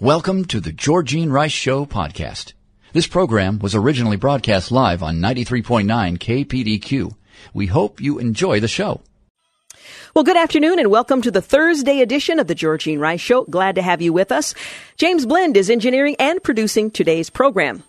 Welcome to the Georgine Rice Show podcast. This program was originally broadcast live on 93.9 KPDQ. We hope you enjoy the show. Well, good afternoon and welcome to the Thursday edition of the Georgine Rice Show. Glad to have you with us. James Blend is engineering and producing today's program.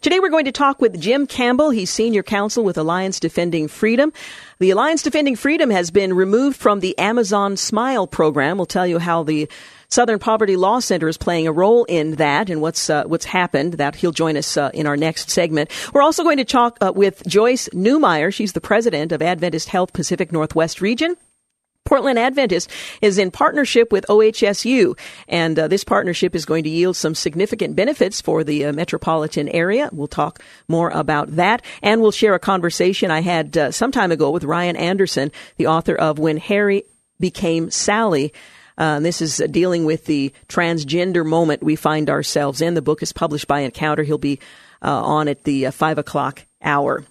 Today we're going to talk with Jim Campbell. He's senior counsel with Alliance Defending Freedom. The Alliance Defending Freedom has been removed from the Amazon Smile program. We'll tell you how the Southern Poverty Law Center is playing a role in that and what's uh, what's happened. That he'll join us uh, in our next segment. We're also going to talk uh, with Joyce Newmyer. She's the president of Adventist Health Pacific Northwest Region. Portland Adventist is in partnership with OHSU, and uh, this partnership is going to yield some significant benefits for the uh, metropolitan area. We'll talk more about that, and we'll share a conversation I had uh, some time ago with Ryan Anderson, the author of When Harry Became Sally. Uh, this is dealing with the transgender moment we find ourselves in. The book is published by Encounter. He'll be uh, on at the uh, five o'clock hour.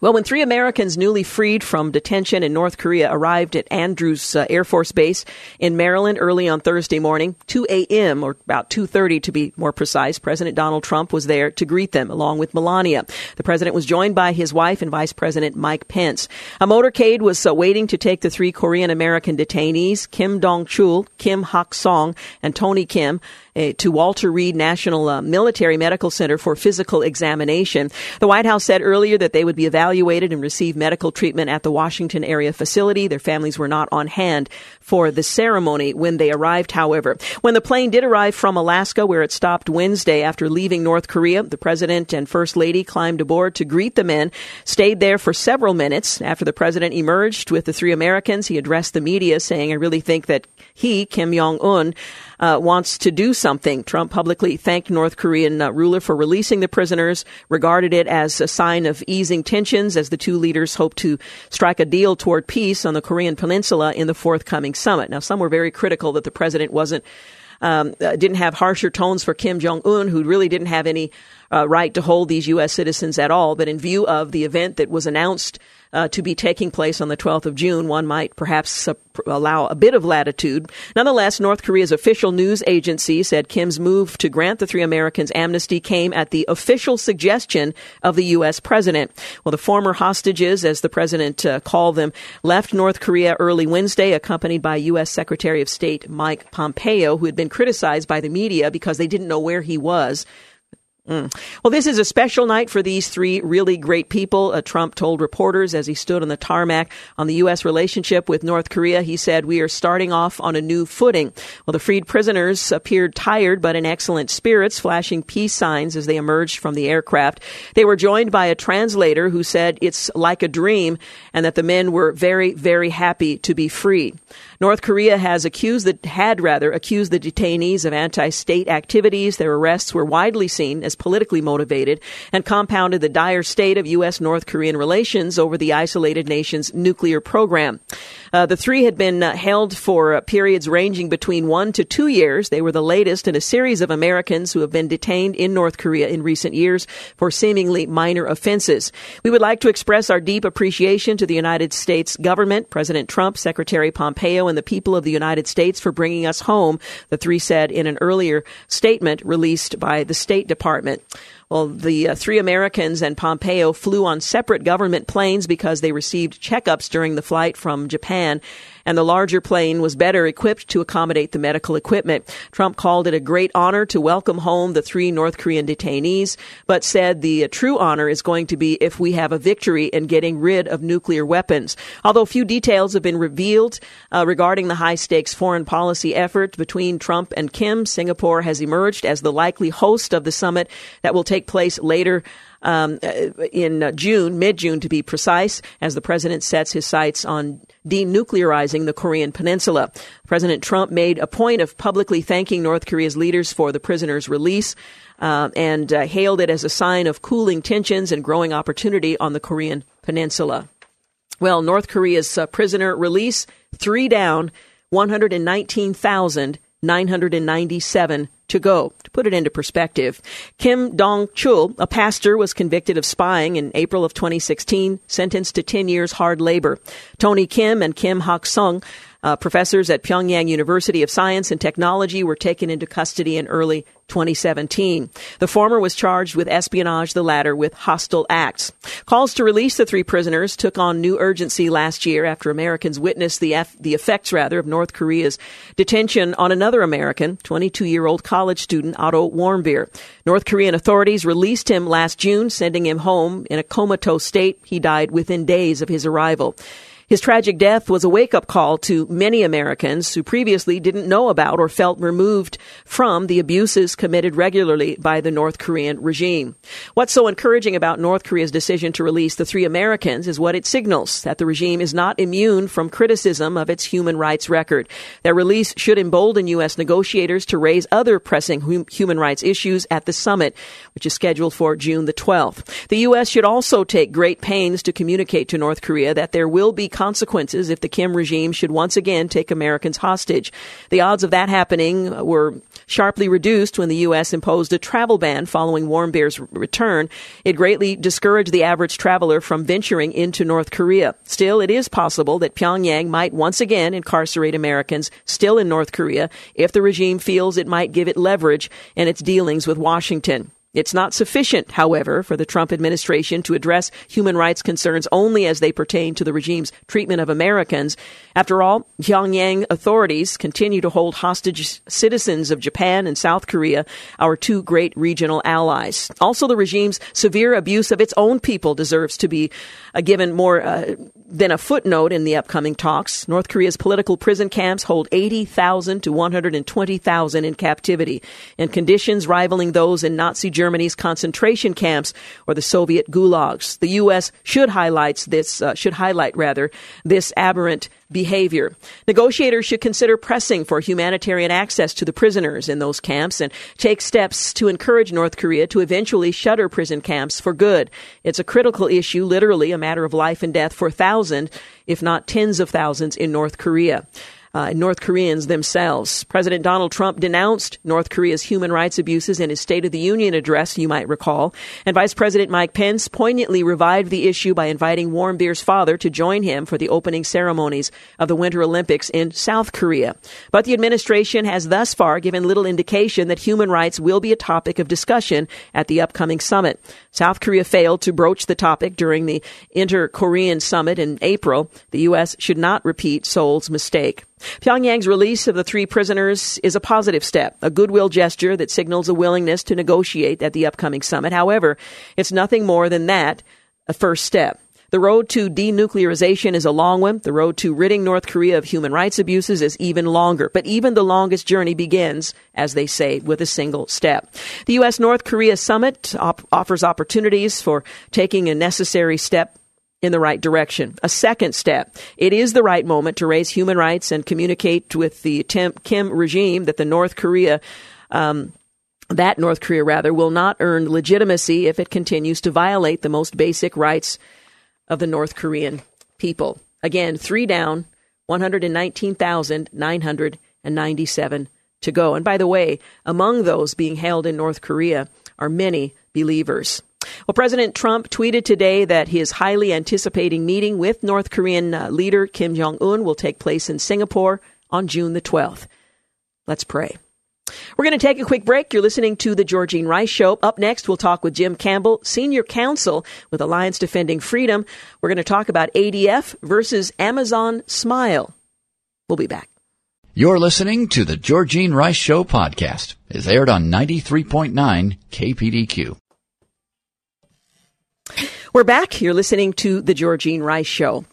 Well, when three Americans newly freed from detention in North Korea arrived at Andrews uh, Air Force Base in Maryland early on Thursday morning, 2 a.m. or about 2:30 to be more precise, President Donald Trump was there to greet them along with Melania. The president was joined by his wife and Vice President Mike Pence. A motorcade was uh, waiting to take the three Korean American detainees, Kim Dong-chul, Kim Hak-song, and Tony Kim uh, to Walter Reed National uh, Military Medical Center for physical examination. The White House said earlier that they would be evaluated and receive medical treatment at the Washington area facility. Their families were not on hand for the ceremony when they arrived, however. When the plane did arrive from Alaska, where it stopped Wednesday after leaving North Korea, the president and first lady climbed aboard to greet the men, stayed there for several minutes. After the president emerged with the three Americans, he addressed the media saying, I really think that he, Kim Jong Un, uh, wants to do something. Trump publicly thanked North Korean uh, ruler for releasing the prisoners, regarded it as a sign of easing tensions as the two leaders hope to strike a deal toward peace on the Korean peninsula in the forthcoming summit. Now, some were very critical that the president wasn't um, uh, didn't have harsher tones for Kim Jong Un, who really didn't have any uh, right to hold these U.S. citizens at all. But in view of the event that was announced uh, to be taking place on the 12th of June, one might perhaps uh, allow a bit of latitude. Nonetheless, North Korea's official news agency said Kim's move to grant the three Americans amnesty came at the official suggestion of the U.S. president. Well, the former hostages, as the president uh, called them, left North Korea early Wednesday, accompanied by U.S. Secretary of State Mike Pompeo, who had been criticized by the media because they didn't know where he was Mm. Well, this is a special night for these three really great people. Uh, Trump told reporters as he stood on the tarmac on the U.S. relationship with North Korea. He said, We are starting off on a new footing. Well, the freed prisoners appeared tired but in excellent spirits, flashing peace signs as they emerged from the aircraft. They were joined by a translator who said it's like a dream and that the men were very, very happy to be free. North Korea has accused the, had rather accused the detainees of anti-state activities. Their arrests were widely seen as politically motivated and compounded the dire state of U.S. North Korean relations over the isolated nation's nuclear program. Uh, the three had been uh, held for uh, periods ranging between one to two years. They were the latest in a series of Americans who have been detained in North Korea in recent years for seemingly minor offenses. We would like to express our deep appreciation to the United States government, President Trump, Secretary Pompeo, and the people of the United States for bringing us home, the three said in an earlier statement released by the State Department. Well, the uh, three Americans and Pompeo flew on separate government planes because they received checkups during the flight from Japan and the larger plane was better equipped to accommodate the medical equipment. Trump called it a great honor to welcome home the three North Korean detainees, but said the true honor is going to be if we have a victory in getting rid of nuclear weapons. Although few details have been revealed uh, regarding the high stakes foreign policy effort between Trump and Kim, Singapore has emerged as the likely host of the summit that will take place later um, uh, in uh, June, mid June to be precise, as the president sets his sights on denuclearizing the Korean Peninsula. President Trump made a point of publicly thanking North Korea's leaders for the prisoners' release. Uh, and uh, hailed it as a sign of cooling tensions and growing opportunity on the Korean Peninsula. Well, North Korea's uh, prisoner release, three down, 119,997 to go. To put it into perspective, Kim Dong Chul, a pastor, was convicted of spying in April of 2016, sentenced to 10 years hard labor. Tony Kim and Kim Hak Sung uh, professors at Pyongyang University of Science and Technology were taken into custody in early 2017. The former was charged with espionage, the latter with hostile acts. Calls to release the three prisoners took on new urgency last year after Americans witnessed the, eff- the effects, rather, of North Korea's detention on another American, 22-year-old college student Otto Warmbier. North Korean authorities released him last June, sending him home in a comatose state. He died within days of his arrival. His tragic death was a wake up call to many Americans who previously didn't know about or felt removed from the abuses committed regularly by the North Korean regime. What's so encouraging about North Korea's decision to release the three Americans is what it signals that the regime is not immune from criticism of its human rights record. Their release should embolden U.S. negotiators to raise other pressing hum- human rights issues at the summit, which is scheduled for June the 12th. The U.S. should also take great pains to communicate to North Korea that there will be consequences if the Kim regime should once again take Americans hostage. The odds of that happening were sharply reduced when the U.S. imposed a travel ban following Warmbier's return. It greatly discouraged the average traveler from venturing into North Korea. Still, it is possible that Pyongyang might once again incarcerate Americans still in North Korea if the regime feels it might give it leverage in its dealings with Washington. It's not sufficient, however, for the Trump administration to address human rights concerns only as they pertain to the regime's treatment of Americans. After all, Pyongyang authorities continue to hold hostage citizens of Japan and South Korea, our two great regional allies. Also, the regime's severe abuse of its own people deserves to be uh, given more uh, than a footnote in the upcoming talks. North Korea's political prison camps hold 80,000 to 120,000 in captivity, in conditions rivaling those in Nazi Germany's concentration camps or the Soviet gulags. The U.S. should highlight this, uh, should highlight rather, this aberrant behavior. Negotiators should consider pressing for humanitarian access to the prisoners in those camps and take steps to encourage North Korea to eventually shutter prison camps for good. It's a critical issue, literally a matter of life and death for thousands, if not tens of thousands in North Korea uh, North Koreans themselves. President Donald Trump denounced North Korea's human rights abuses in his State of the Union address, you might recall. And Vice President Mike Pence poignantly revived the issue by inviting Warmbier's father to join him for the opening ceremonies of the Winter Olympics in South Korea. But the administration has thus far given little indication that human rights will be a topic of discussion at the upcoming summit. South Korea failed to broach the topic during the Inter-Korean summit in April. The U.S. should not repeat Seoul's mistake. Pyongyang's release of the three prisoners is a positive step, a goodwill gesture that signals a willingness to negotiate at the upcoming summit. However, it's nothing more than that, a first step. The road to denuclearization is a long one. The road to ridding North Korea of human rights abuses is even longer. But even the longest journey begins, as they say, with a single step. The U.S. North Korea summit op- offers opportunities for taking a necessary step in the right direction. A second step. It is the right moment to raise human rights and communicate with the Kim regime that the North Korea, um, that North Korea rather, will not earn legitimacy if it continues to violate the most basic rights of the North Korean people. Again, three down, 119,997 to go. And by the way, among those being held in North Korea are many believers. Well, President Trump tweeted today that his highly anticipating meeting with North Korean uh, leader Kim Jong un will take place in Singapore on June the 12th. Let's pray. We're going to take a quick break. You're listening to The Georgine Rice Show. Up next, we'll talk with Jim Campbell, Senior Counsel with Alliance Defending Freedom. We're going to talk about ADF versus Amazon Smile. We'll be back. You're listening to The Georgine Rice Show podcast. It's aired on 93.9 KPDQ. We're back. You're listening to The Georgine Rice Show.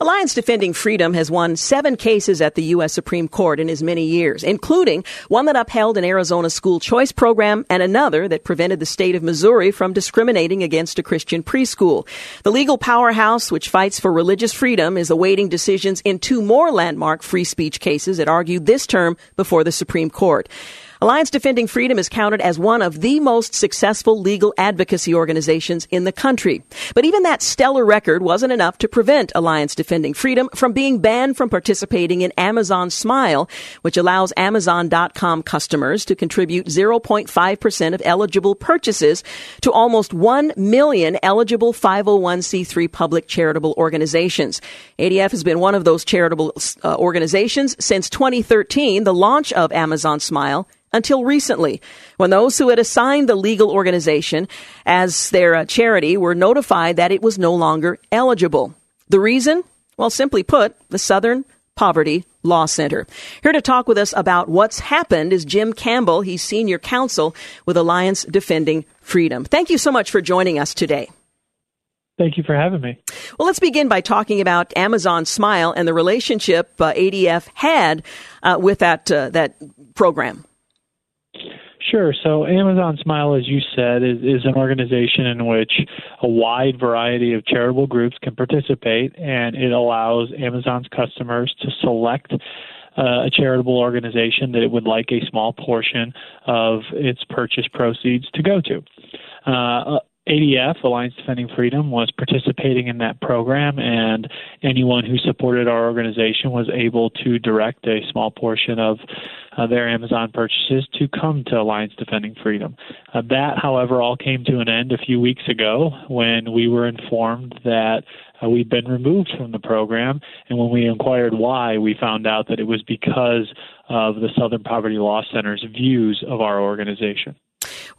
Alliance Defending Freedom has won seven cases at the U.S. Supreme Court in as many years, including one that upheld an Arizona school choice program and another that prevented the state of Missouri from discriminating against a Christian preschool. The legal powerhouse, which fights for religious freedom, is awaiting decisions in two more landmark free speech cases that argued this term before the Supreme Court. Alliance Defending Freedom is counted as one of the most successful legal advocacy organizations in the country. But even that stellar record wasn't enough to prevent Alliance Defending Freedom from being banned from participating in Amazon Smile, which allows Amazon.com customers to contribute 0.5% of eligible purchases to almost 1 million eligible 501c3 public charitable organizations. ADF has been one of those charitable uh, organizations since 2013, the launch of Amazon Smile until recently, when those who had assigned the legal organization as their uh, charity were notified that it was no longer eligible. The reason? Well, simply put, the Southern Poverty Law Center. Here to talk with us about what's happened is Jim Campbell. He's senior counsel with Alliance Defending Freedom. Thank you so much for joining us today. Thank you for having me. Well, let's begin by talking about Amazon Smile and the relationship uh, ADF had uh, with that uh, that program. Sure. So Amazon Smile, as you said, is, is an organization in which a wide variety of charitable groups can participate, and it allows Amazon's customers to select uh, a charitable organization that it would like a small portion of its purchase proceeds to go to. Uh, ADF, Alliance Defending Freedom, was participating in that program, and anyone who supported our organization was able to direct a small portion of uh, their Amazon purchases to come to Alliance Defending Freedom. Uh, that, however, all came to an end a few weeks ago when we were informed that uh, we'd been removed from the program, and when we inquired why, we found out that it was because of the Southern Poverty Law Center's views of our organization.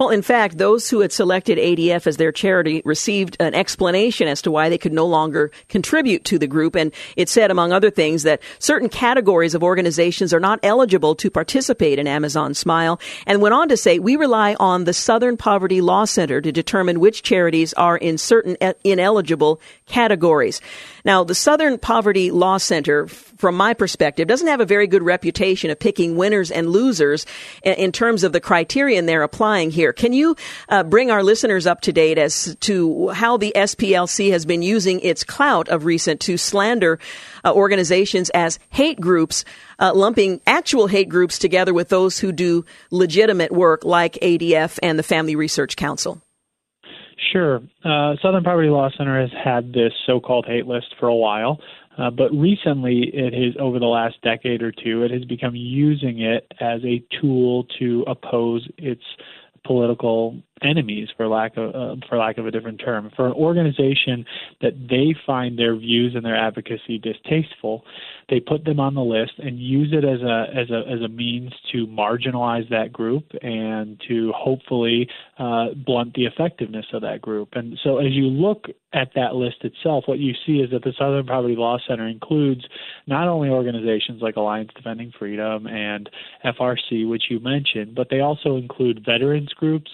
Well, in fact, those who had selected ADF as their charity received an explanation as to why they could no longer contribute to the group. And it said, among other things, that certain categories of organizations are not eligible to participate in Amazon Smile and went on to say, we rely on the Southern Poverty Law Center to determine which charities are in certain ineligible categories. Now, the Southern Poverty Law Center, from my perspective, doesn't have a very good reputation of picking winners and losers in terms of the criterion they're applying here. Can you uh, bring our listeners up to date as to how the SPLC has been using its clout of recent to slander uh, organizations as hate groups, uh, lumping actual hate groups together with those who do legitimate work like ADF and the Family Research Council? Sure. Uh, Southern Poverty Law Center has had this so-called hate list for a while, uh, but recently it has, over the last decade or two, it has become using it as a tool to oppose its political enemies for lack of uh, for lack of a different term. For an organization that they find their views and their advocacy distasteful they put them on the list and use it as a as a as a means to marginalize that group and to hopefully uh, blunt the effectiveness of that group. And so as you look at that list itself what you see is that the Southern Poverty Law Center includes not only organizations like Alliance Defending Freedom and FRC which you mentioned but they also include veterans groups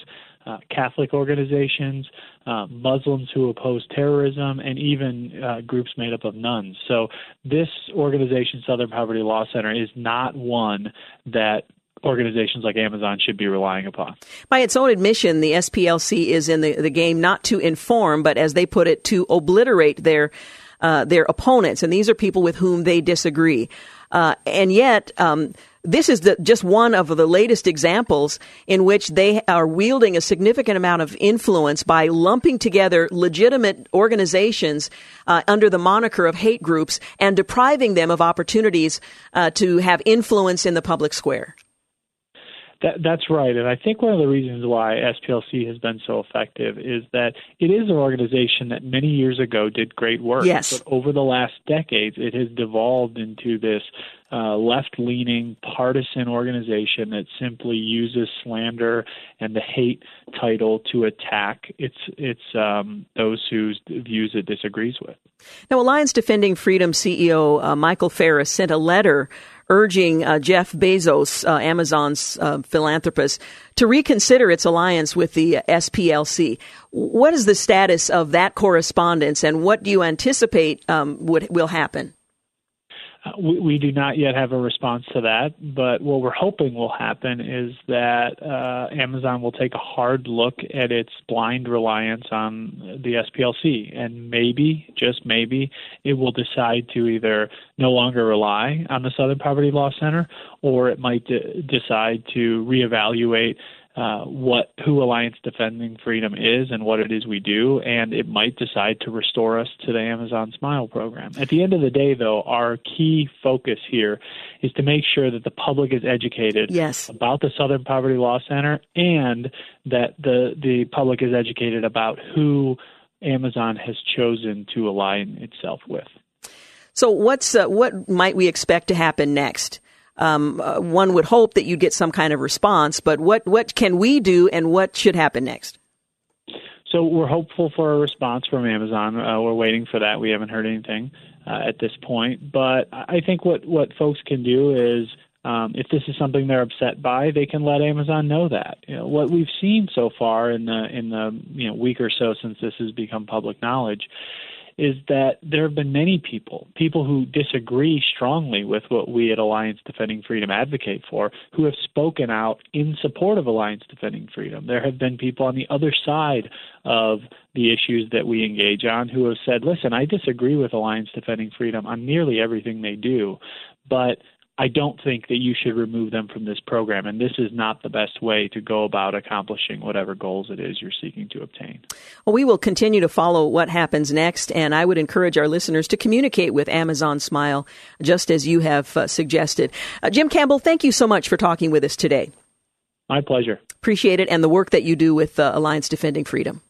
uh, Catholic organizations, uh, Muslims who oppose terrorism, and even uh, groups made up of nuns. So, this organization, Southern Poverty Law Center, is not one that organizations like Amazon should be relying upon. By its own admission, the SPLC is in the, the game not to inform, but as they put it, to obliterate their uh, their opponents, and these are people with whom they disagree. Uh, and yet, um, this is the, just one of the latest examples in which they are wielding a significant amount of influence by lumping together legitimate organizations uh, under the moniker of hate groups and depriving them of opportunities uh, to have influence in the public square. That, that's right. And I think one of the reasons why SPLC has been so effective is that it is an organization that many years ago did great work. Yes. But over the last decades, it has devolved into this uh, left leaning partisan organization that simply uses slander and the hate title to attack its, its um, those whose views it disagrees with. Now, Alliance Defending Freedom CEO uh, Michael Farris sent a letter urging uh, Jeff Bezos, uh, Amazon's uh, philanthropist, to reconsider its alliance with the SPLC. What is the status of that correspondence, and what do you anticipate um, would, will happen? We, we, do not yet have a response to that, but what we're hoping will happen is that uh, Amazon will take a hard look at its blind reliance on the SPLC, and maybe, just maybe, it will decide to either no longer rely on the Southern Poverty Law Center, or it might de- decide to reevaluate uh, what who Alliance Defending Freedom is and what it is we do, and it might decide to restore us to the Amazon Smile program. At the end of the day, though, our key focus here is to make sure that the public is educated yes. about the Southern Poverty Law Center and that the the public is educated about who Amazon has chosen to align itself with. So, what's uh, what might we expect to happen next? Um, uh, one would hope that you'd get some kind of response. But what what can we do, and what should happen next? So we're hopeful for a response from Amazon. Uh, we're waiting for that. We haven't heard anything uh, at this point, but I think what what folks can do is. Um, if this is something they're upset by, they can let Amazon know that. You know, what we've seen so far in the in the you know week or so since this has become public knowledge is that there have been many people, people who disagree strongly with what we at Alliance Defending Freedom advocate for, who have spoken out in support of Alliance Defending Freedom. There have been people on the other side of the issues that we engage on who have said, listen, I disagree with Alliance Defending Freedom on nearly everything they do, but I don't think that you should remove them from this program, and this is not the best way to go about accomplishing whatever goals it is you're seeking to obtain. Well, we will continue to follow what happens next, and I would encourage our listeners to communicate with Amazon Smile, just as you have uh, suggested. Uh, Jim Campbell, thank you so much for talking with us today. My pleasure. Appreciate it, and the work that you do with uh, Alliance Defending Freedom.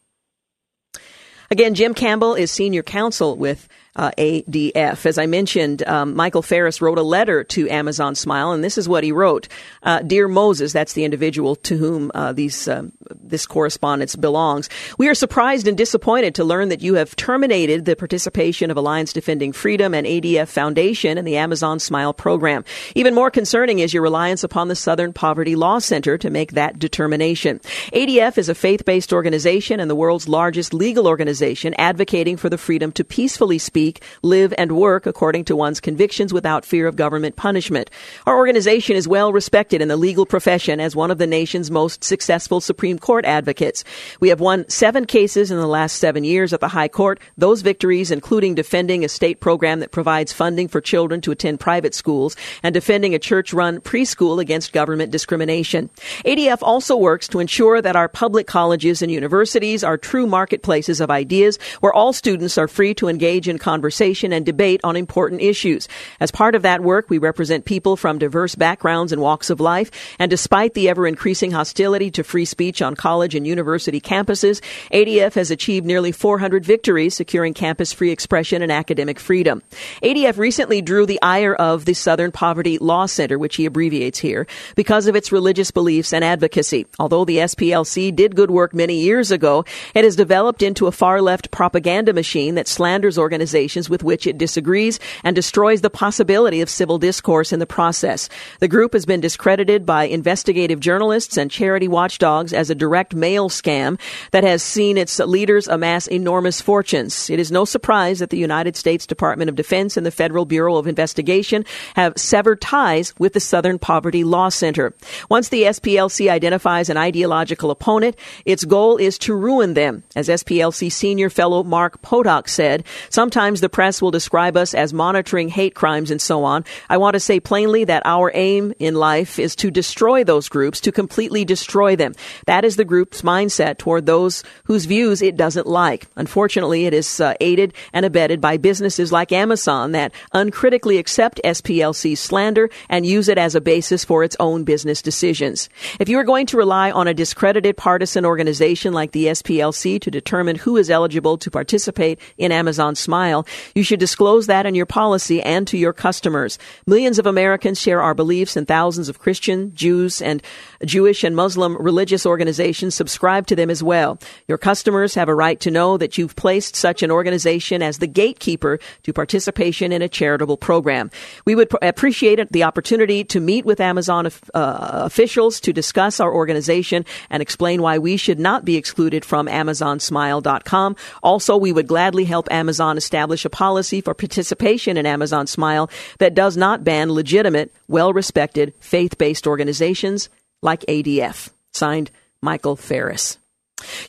Again, Jim Campbell is senior counsel with uh, ADF. As I mentioned, um, Michael Farris wrote a letter to Amazon Smile, and this is what he wrote: uh, "Dear Moses, that's the individual to whom uh, these um, this correspondence belongs. We are surprised and disappointed to learn that you have terminated the participation of Alliance Defending Freedom and ADF Foundation in the Amazon Smile program. Even more concerning is your reliance upon the Southern Poverty Law Center to make that determination. ADF is a faith-based organization and the world's largest legal organization advocating for the freedom to peacefully speak." Speak, live, and work according to one's convictions without fear of government punishment. Our organization is well respected in the legal profession as one of the nation's most successful Supreme Court advocates. We have won seven cases in the last seven years at the High Court. Those victories, including defending a state program that provides funding for children to attend private schools and defending a church run preschool against government discrimination. ADF also works to ensure that our public colleges and universities are true marketplaces of ideas where all students are free to engage in conversation and debate on important issues. As part of that work, we represent people from diverse backgrounds and walks of life. And despite the ever increasing hostility to free speech on college and university campuses, ADF has achieved nearly 400 victories, securing campus free expression and academic freedom. ADF recently drew the ire of the Southern Poverty Law Center, which he abbreviates here, because of its religious beliefs and advocacy. Although the SPLC did good work many years ago, it has developed into a far left propaganda machine that slanders organizations organizations with which it disagrees and destroys the possibility of civil discourse in the process. The group has been discredited by investigative journalists and charity watchdogs as a direct mail scam that has seen its leaders amass enormous fortunes. It is no surprise that the United States Department of Defense and the Federal Bureau of Investigation have severed ties with the Southern Poverty Law Center. Once the SPLC identifies an ideological opponent, its goal is to ruin them. As SPLC senior fellow Mark Potok said, sometimes The press will describe us as monitoring hate crimes and so on. I want to say plainly that our aim in life is to destroy those groups, to completely destroy them. That is the group's mindset toward those whose views it doesn't like. Unfortunately, it is uh, aided and abetted by businesses like Amazon that uncritically accept SPLC slander and use it as a basis for its own business decisions. If you are going to rely on a discredited partisan organization like the SPLC to determine who is eligible to participate in Amazon Smile, you should disclose that in your policy and to your customers. Millions of Americans share our beliefs and thousands of Christian, Jews, and Jewish and Muslim religious organizations subscribe to them as well. Your customers have a right to know that you've placed such an organization as the gatekeeper to participation in a charitable program. We would pr- appreciate the opportunity to meet with Amazon uh, officials to discuss our organization and explain why we should not be excluded from AmazonSmile.com. Also, we would gladly help Amazon establish a policy for participation in Amazon Smile that does not ban legitimate, well respected, faith based organizations like ADF. Signed, Michael Farris.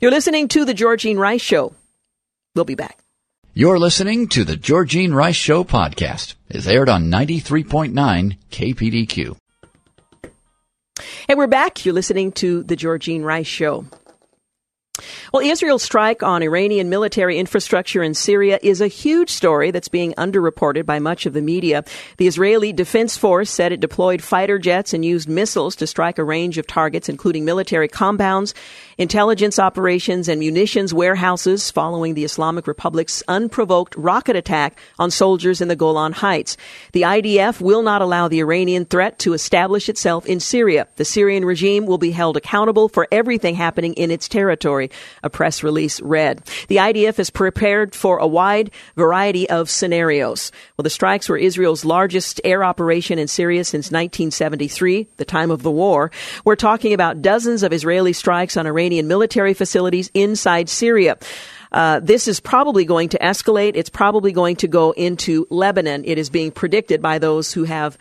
You're listening to The Georgine Rice Show. We'll be back. You're listening to The Georgine Rice Show podcast. It's aired on 93.9 KPDQ. Hey, we're back. You're listening to The Georgine Rice Show. Well, Israel's strike on Iranian military infrastructure in Syria is a huge story that's being underreported by much of the media. The Israeli Defense Force said it deployed fighter jets and used missiles to strike a range of targets, including military compounds, intelligence operations, and munitions warehouses following the Islamic Republic's unprovoked rocket attack on soldiers in the Golan Heights. The IDF will not allow the Iranian threat to establish itself in Syria. The Syrian regime will be held accountable for everything happening in its territory a press release read. The IDF is prepared for a wide variety of scenarios. Well, the strikes were Israel's largest air operation in Syria since 1973, the time of the war. We're talking about dozens of Israeli strikes on Iranian military facilities inside Syria. Uh, this is probably going to escalate. It's probably going to go into Lebanon. It is being predicted by those who have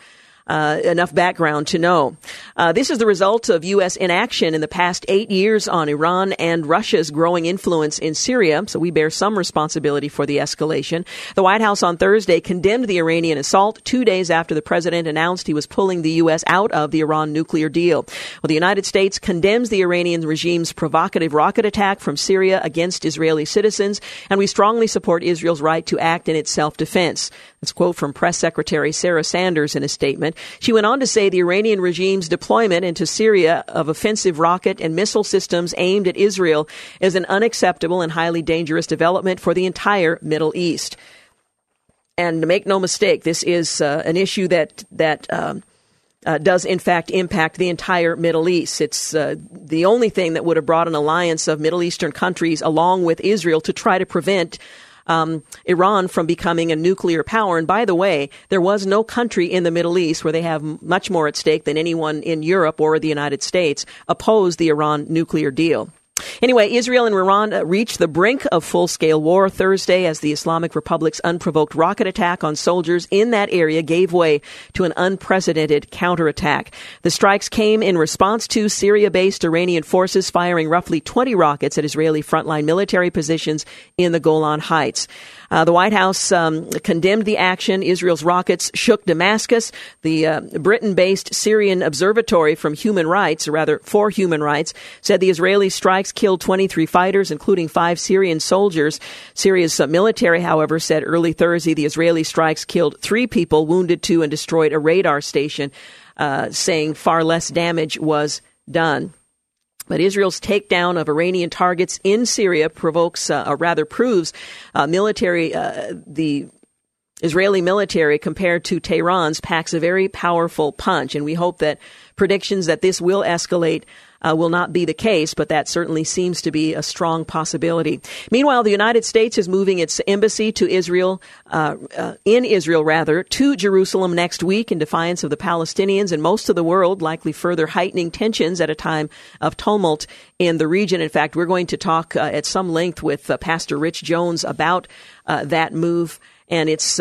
uh, enough background to know. Uh, this is the result of U.S. inaction in the past eight years on Iran and Russia's growing influence in Syria, so we bear some responsibility for the escalation. The White House on Thursday condemned the Iranian assault two days after the president announced he was pulling the U.S. out of the Iran nuclear deal. Well, the United States condemns the Iranian regime's provocative rocket attack from Syria against Israeli citizens, and we strongly support Israel's right to act in its self-defense. That's a quote from Press Secretary Sarah Sanders in a statement. She went on to say the Iranian regime's deployment into Syria of offensive rocket and missile systems aimed at Israel is an unacceptable and highly dangerous development for the entire Middle East. And make no mistake, this is uh, an issue that that um, uh, does in fact impact the entire Middle East. It's uh, the only thing that would have brought an alliance of Middle Eastern countries along with Israel to try to prevent um, Iran from becoming a nuclear power. And by the way, there was no country in the Middle East where they have much more at stake than anyone in Europe or the United States opposed the Iran nuclear deal. Anyway, Israel and Iran reached the brink of full scale war Thursday as the Islamic Republic's unprovoked rocket attack on soldiers in that area gave way to an unprecedented counterattack. The strikes came in response to Syria based Iranian forces firing roughly 20 rockets at Israeli frontline military positions in the Golan Heights. Uh, the White House um, condemned the action. Israel's rockets shook Damascus. The uh, Britain-based Syrian Observatory from Human Rights, or rather for Human Rights, said the Israeli strikes killed 23 fighters, including five Syrian soldiers. Syria's uh, military, however, said early Thursday the Israeli strikes killed three people, wounded two, and destroyed a radar station, uh, saying far less damage was done. But Israel's takedown of Iranian targets in Syria provokes, uh, or rather proves, uh, military, uh, the Israeli military compared to Tehran's packs a very powerful punch. And we hope that predictions that this will escalate uh, will not be the case, but that certainly seems to be a strong possibility. Meanwhile, the United States is moving its embassy to Israel, uh, uh, in Israel rather, to Jerusalem next week in defiance of the Palestinians and most of the world, likely further heightening tensions at a time of tumult in the region. In fact, we're going to talk uh, at some length with uh, Pastor Rich Jones about uh, that move and its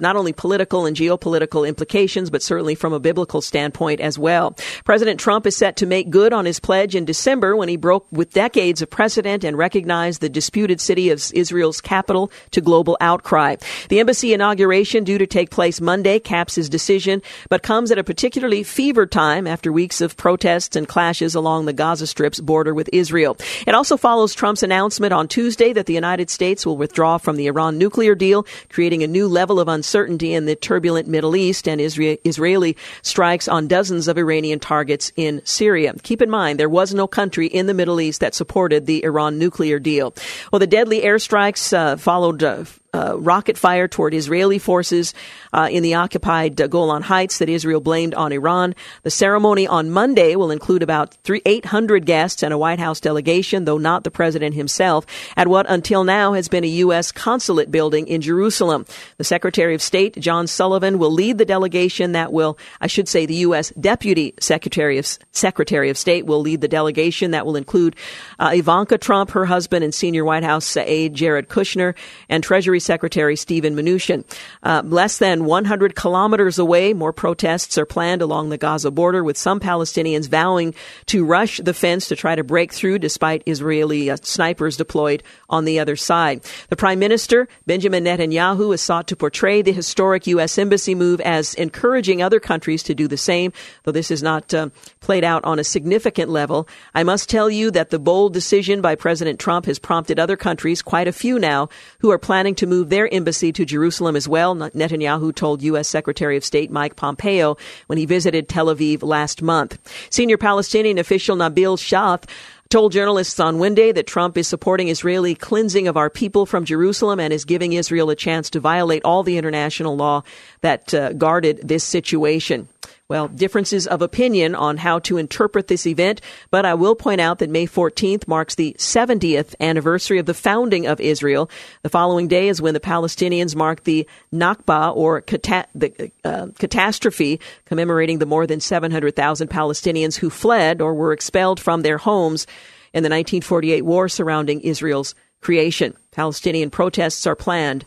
not only political and geopolitical implications, but certainly from a biblical standpoint as well. President Trump is set to make good on his pledge in December when he broke with decades of precedent and recognized the disputed city of Israel's capital to global outcry. The embassy inauguration due to take place Monday caps his decision, but comes at a particularly fevered time after weeks of protests and clashes along the Gaza Strip's border with Israel. It also follows Trump's announcement on Tuesday that the United States will withdraw from the Iran nuclear deal, creating a new level of uncertainty uncertainty in the turbulent Middle East and Israeli strikes on dozens of Iranian targets in Syria. Keep in mind, there was no country in the Middle East that supported the Iran nuclear deal. Well, the deadly airstrikes uh, followed uh, uh, rocket fire toward Israeli forces uh, in the occupied uh, Golan Heights that Israel blamed on Iran. The ceremony on Monday will include about three, 800 guests and a White House delegation, though not the president himself, at what until now has been a U.S. consulate building in Jerusalem. The Secretary of State, John Sullivan, will lead the delegation that will, I should say, the U.S. Deputy Secretary of, Secretary of State will lead the delegation that will include uh, Ivanka Trump, her husband, and senior White House aide Jared Kushner, and Treasury Secretary Stephen Mnuchin. Uh, less than 100 kilometers away, more protests are planned along the Gaza border, with some Palestinians vowing to rush the fence to try to break through, despite Israeli uh, snipers deployed on the other side. The Prime Minister, Benjamin Netanyahu, has sought to portray the historic U.S. Embassy move as encouraging other countries to do the same, though this is not uh, played out on a significant level. I must tell you that the bold decision by President Trump has prompted other countries, quite a few now, who are planning to move their embassy to Jerusalem as well. Netanyahu told U.S. Secretary of State Mike Pompeo when he visited Tel Aviv last month. Senior Palestinian official Nabil Shaath told journalists on Wednesday that Trump is supporting Israeli cleansing of our people from Jerusalem and is giving Israel a chance to violate all the international law that uh, guarded this situation. Well, differences of opinion on how to interpret this event, but I will point out that May 14th marks the 70th anniversary of the founding of Israel. The following day is when the Palestinians mark the Nakba, or cata- the uh, catastrophe, commemorating the more than 700,000 Palestinians who fled or were expelled from their homes in the 1948 war surrounding Israel's creation. Palestinian protests are planned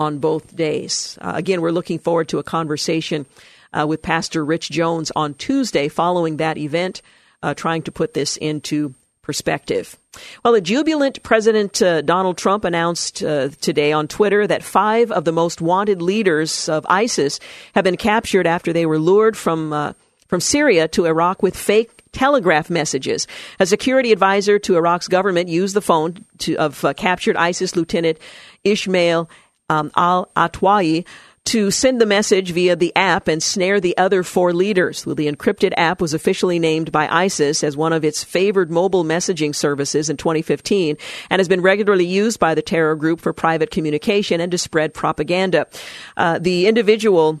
on both days. Uh, again, we're looking forward to a conversation uh, with Pastor Rich Jones on Tuesday following that event, uh, trying to put this into perspective. Well, a jubilant President uh, Donald Trump announced uh, today on Twitter that five of the most wanted leaders of ISIS have been captured after they were lured from uh, from Syria to Iraq with fake Telegram messages. A security advisor to Iraq's government used the phone to, of uh, captured ISIS Lieutenant Ismail um, al Atwayi to send the message via the app and snare the other four leaders. The encrypted app was officially named by ISIS as one of its favored mobile messaging services in 2015 and has been regularly used by the terror group for private communication and to spread propaganda. Uh, the individual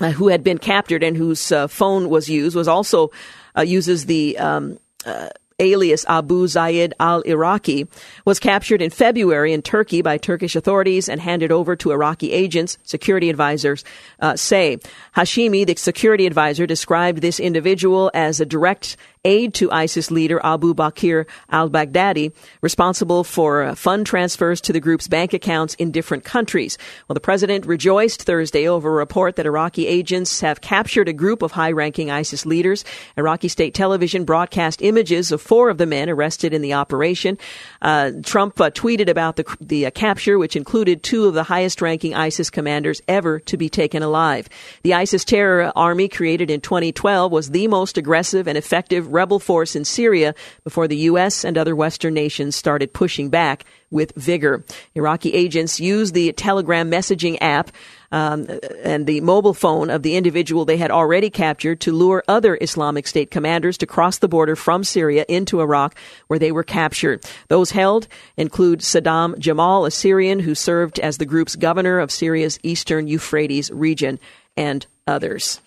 uh, who had been captured and whose uh, phone was used was also uh, uses the um, uh, alias Abu Zayed al-Iraqi, was captured in February in Turkey by Turkish authorities and handed over to Iraqi agents, security advisors uh, say. Hashimi, the security advisor, described this individual as a direct aide to ISIS leader Abu Bakr al Baghdadi, responsible for uh, fund transfers to the group's bank accounts in different countries. Well, the president rejoiced Thursday over a report that Iraqi agents have captured a group of high ranking ISIS leaders. Iraqi state television broadcast images of four of the men arrested in the operation. Uh, Trump uh, tweeted about the, the uh, capture, which included two of the highest ranking ISIS commanders ever to be taken alive. The ISIS terror army created in 2012 was the most aggressive and effective rebel force in Syria before the U.S. and other Western nations started pushing back with vigor. Iraqi agents used the Telegram messaging app um, and the mobile phone of the individual they had already captured to lure other Islamic State commanders to cross the border from Syria into Iraq, where they were captured. Those held include Saddam Jamal, a Syrian who served as the group's governor of Syria's eastern Euphrates region, and others.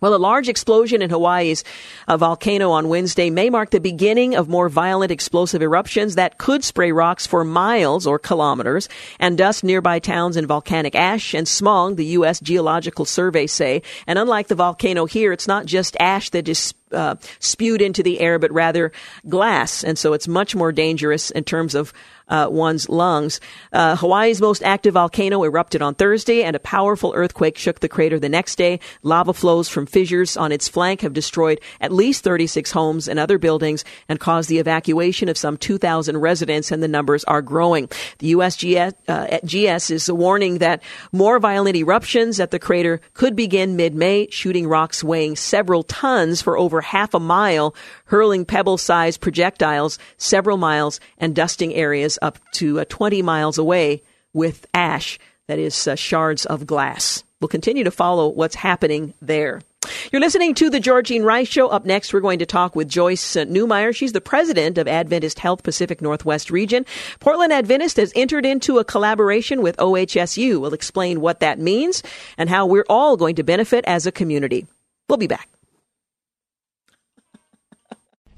Well, a large explosion in Hawaii's uh, volcano on Wednesday may mark the beginning of more violent explosive eruptions that could spray rocks for miles or kilometers and dust nearby towns in volcanic ash and smog, the U.S. Geological Survey say. And unlike the volcano here, it's not just ash that is uh, spewed into the air, but rather glass. And so it's much more dangerous in terms of uh, one's lungs. Uh, Hawaii's most active volcano erupted on Thursday, and a powerful earthquake shook the crater the next day. Lava flows from fissures on its flank have destroyed at least 36 homes and other buildings and caused the evacuation of some 2,000 residents, and the numbers are growing. The USGS uh, GS is warning that more violent eruptions at the crater could begin mid-May, shooting rocks weighing several tons for over half a mile, hurling pebble-sized projectiles several miles and dusting areas up to uh, 20 miles away with ash, that is, uh, shards of glass. We'll continue to follow what's happening there. You're listening to the Georgine Rice Show. Up next, we're going to talk with Joyce uh, Newmyer. She's the president of Adventist Health Pacific Northwest Region. Portland Adventist has entered into a collaboration with OHSU. We'll explain what that means and how we're all going to benefit as a community. We'll be back.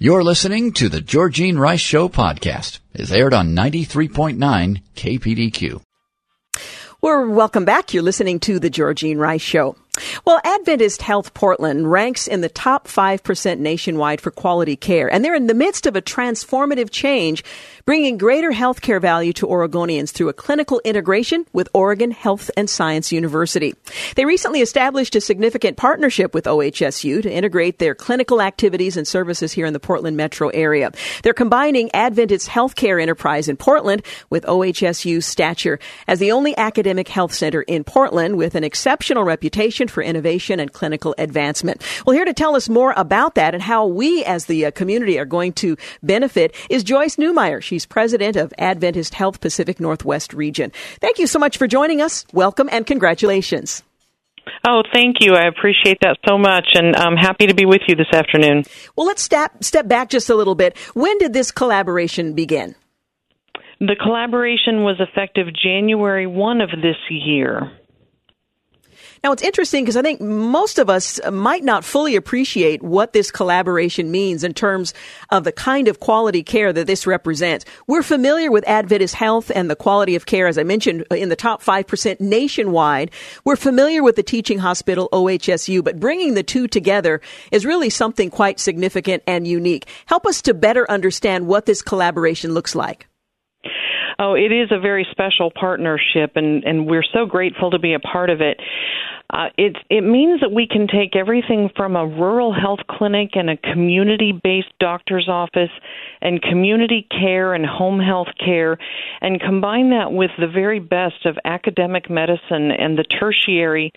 You're listening to the Georgine Rice Show podcast. It's aired on 93.9 KPDQ. Well, welcome back. You're listening to the Georgine Rice Show. Well, Adventist Health Portland ranks in the top 5% nationwide for quality care, and they're in the midst of a transformative change, bringing greater healthcare value to Oregonians through a clinical integration with Oregon Health and Science University. They recently established a significant partnership with OHSU to integrate their clinical activities and services here in the Portland metro area. They're combining Adventist Healthcare Enterprise in Portland with OHSU's stature as the only academic health center in Portland with an exceptional reputation for Innovation and Clinical Advancement. Well, here to tell us more about that and how we as the uh, community are going to benefit is Joyce Newmyer. She's president of Adventist Health Pacific Northwest Region. Thank you so much for joining us. Welcome and congratulations. Oh, thank you. I appreciate that so much, and I'm happy to be with you this afternoon. Well, let's step step back just a little bit. When did this collaboration begin? The collaboration was effective January 1 of this year. Now, it's interesting because I think most of us might not fully appreciate what this collaboration means in terms of the kind of quality care that this represents. We're familiar with Adventist Health and the quality of care, as I mentioned, in the top 5% nationwide. We're familiar with the teaching hospital, OHSU, but bringing the two together is really something quite significant and unique. Help us to better understand what this collaboration looks like. Oh, it is a very special partnership, and, and we're so grateful to be a part of it. Uh, it it means that we can take everything from a rural health clinic and a community based doctor's office and community care and home health care and combine that with the very best of academic medicine and the tertiary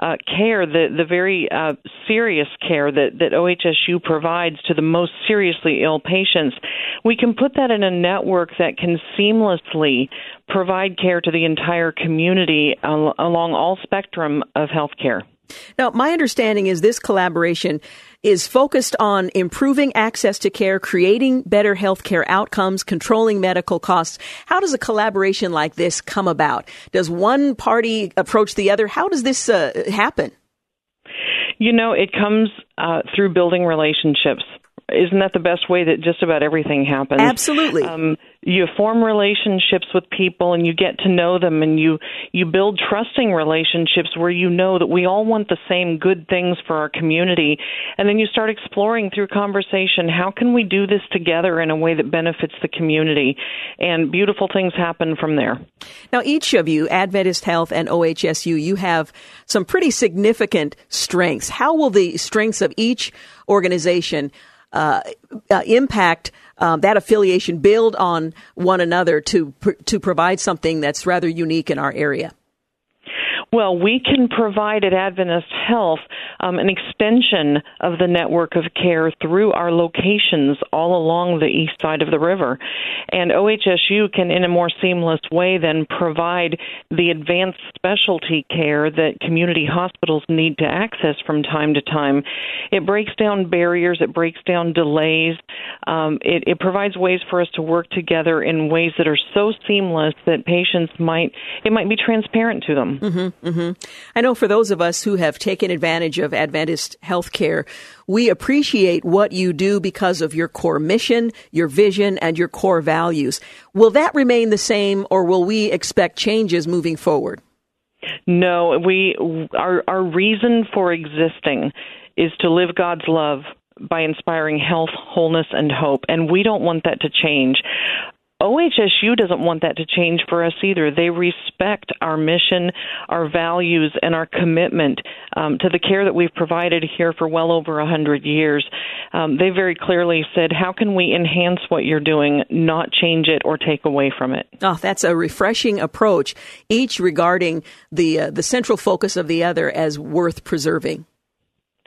uh, care, the the very uh, serious care that that OHSU provides to the most seriously ill patients. We can put that in a network that can seamlessly provide care to the entire community al- along all spectrum of healthcare. Now, my understanding is this collaboration is focused on improving access to care, creating better healthcare outcomes, controlling medical costs. How does a collaboration like this come about? Does one party approach the other? How does this uh, happen? You know, it comes uh, through building relationships. Isn't that the best way that just about everything happens? Absolutely. Um, you form relationships with people and you get to know them and you you build trusting relationships where you know that we all want the same good things for our community and then you start exploring through conversation how can we do this together in a way that benefits the community and beautiful things happen from there now each of you adventist health and ohsu you have some pretty significant strengths how will the strengths of each organization uh, uh, impact um, that affiliation build on one another to to provide something that's rather unique in our area? Well, we can provide at Adventist Health um, an extension of the network of care through our locations all along the east side of the river. And OHSU can, in a more seamless way, then provide the advanced specialty care that community hospitals need to access from time to time. It breaks down barriers, it breaks down delays, um, it, it provides ways for us to work together in ways that are so seamless that patients might, it might be transparent to them. Mm-hmm. Mm-hmm. I know for those of us who have taken advantage of Adventist healthcare, we appreciate what you do because of your core mission, your vision, and your core values. Will that remain the same, or will we expect changes moving forward? No, we our our reason for existing is to live God's love by inspiring health, wholeness, and hope. And we don't want that to change. OHSU doesn't want that to change for us either. They respect our mission, our values, and our commitment um, to the care that we've provided here for well over a hundred years. Um, they very clearly said, "How can we enhance what you're doing, not change it or take away from it?" Oh, that's a refreshing approach. Each regarding the uh, the central focus of the other as worth preserving.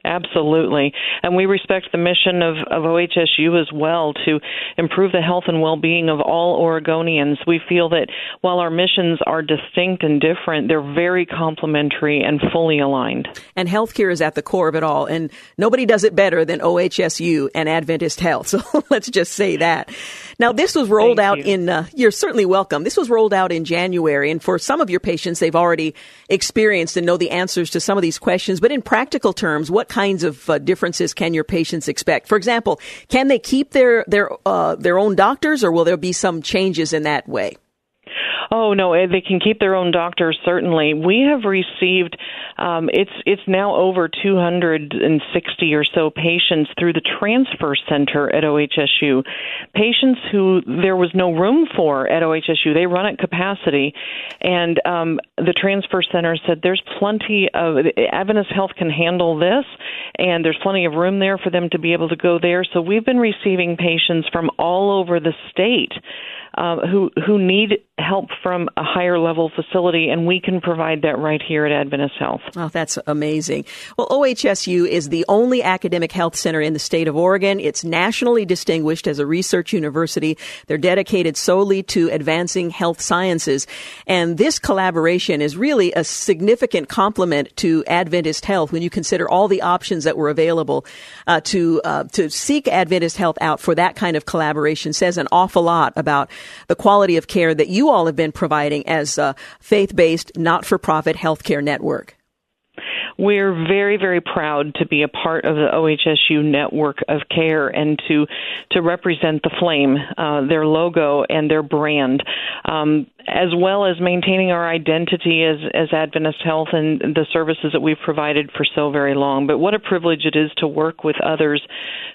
Absolutely. And we respect the mission of, of OHSU as well to improve the health and well being of all Oregonians. We feel that while our missions are distinct and different, they're very complementary and fully aligned. And healthcare is at the core of it all. And nobody does it better than OHSU and Adventist Health. So let's just say that. Now, this was rolled Thank out you. in, uh, you're certainly welcome. This was rolled out in January. And for some of your patients, they've already experienced and know the answers to some of these questions. But in practical terms, what kinds of uh, differences can your patients expect? For example, can they keep their, their, uh, their own doctors or will there be some changes in that way? Oh no, eh, they can keep their own doctors. Certainly, we have received. Um, it's it's now over 260 or so patients through the transfer center at OHSU. Patients who there was no room for at OHSU. They run at capacity, and um, the transfer center said there's plenty of Adventist Health can handle this, and there's plenty of room there for them to be able to go there. So we've been receiving patients from all over the state uh, who who need help from a higher level facility, and we can provide that right here at Adventist Health. Oh, that's amazing. Well, OHSU is the only academic health center in the state of Oregon. It's nationally distinguished as a research university. They're dedicated solely to advancing health sciences. And this collaboration is really a significant complement to Adventist Health when you consider all the options that were available uh, to uh, to seek Adventist Health out for that kind of collaboration says an awful lot about the quality of care that you all have been providing as a faith-based, not-for-profit healthcare network. We're very, very proud to be a part of the OHSU network of care and to to represent the Flame, uh, their logo and their brand, um, as well as maintaining our identity as as Adventist Health and the services that we've provided for so very long. But what a privilege it is to work with others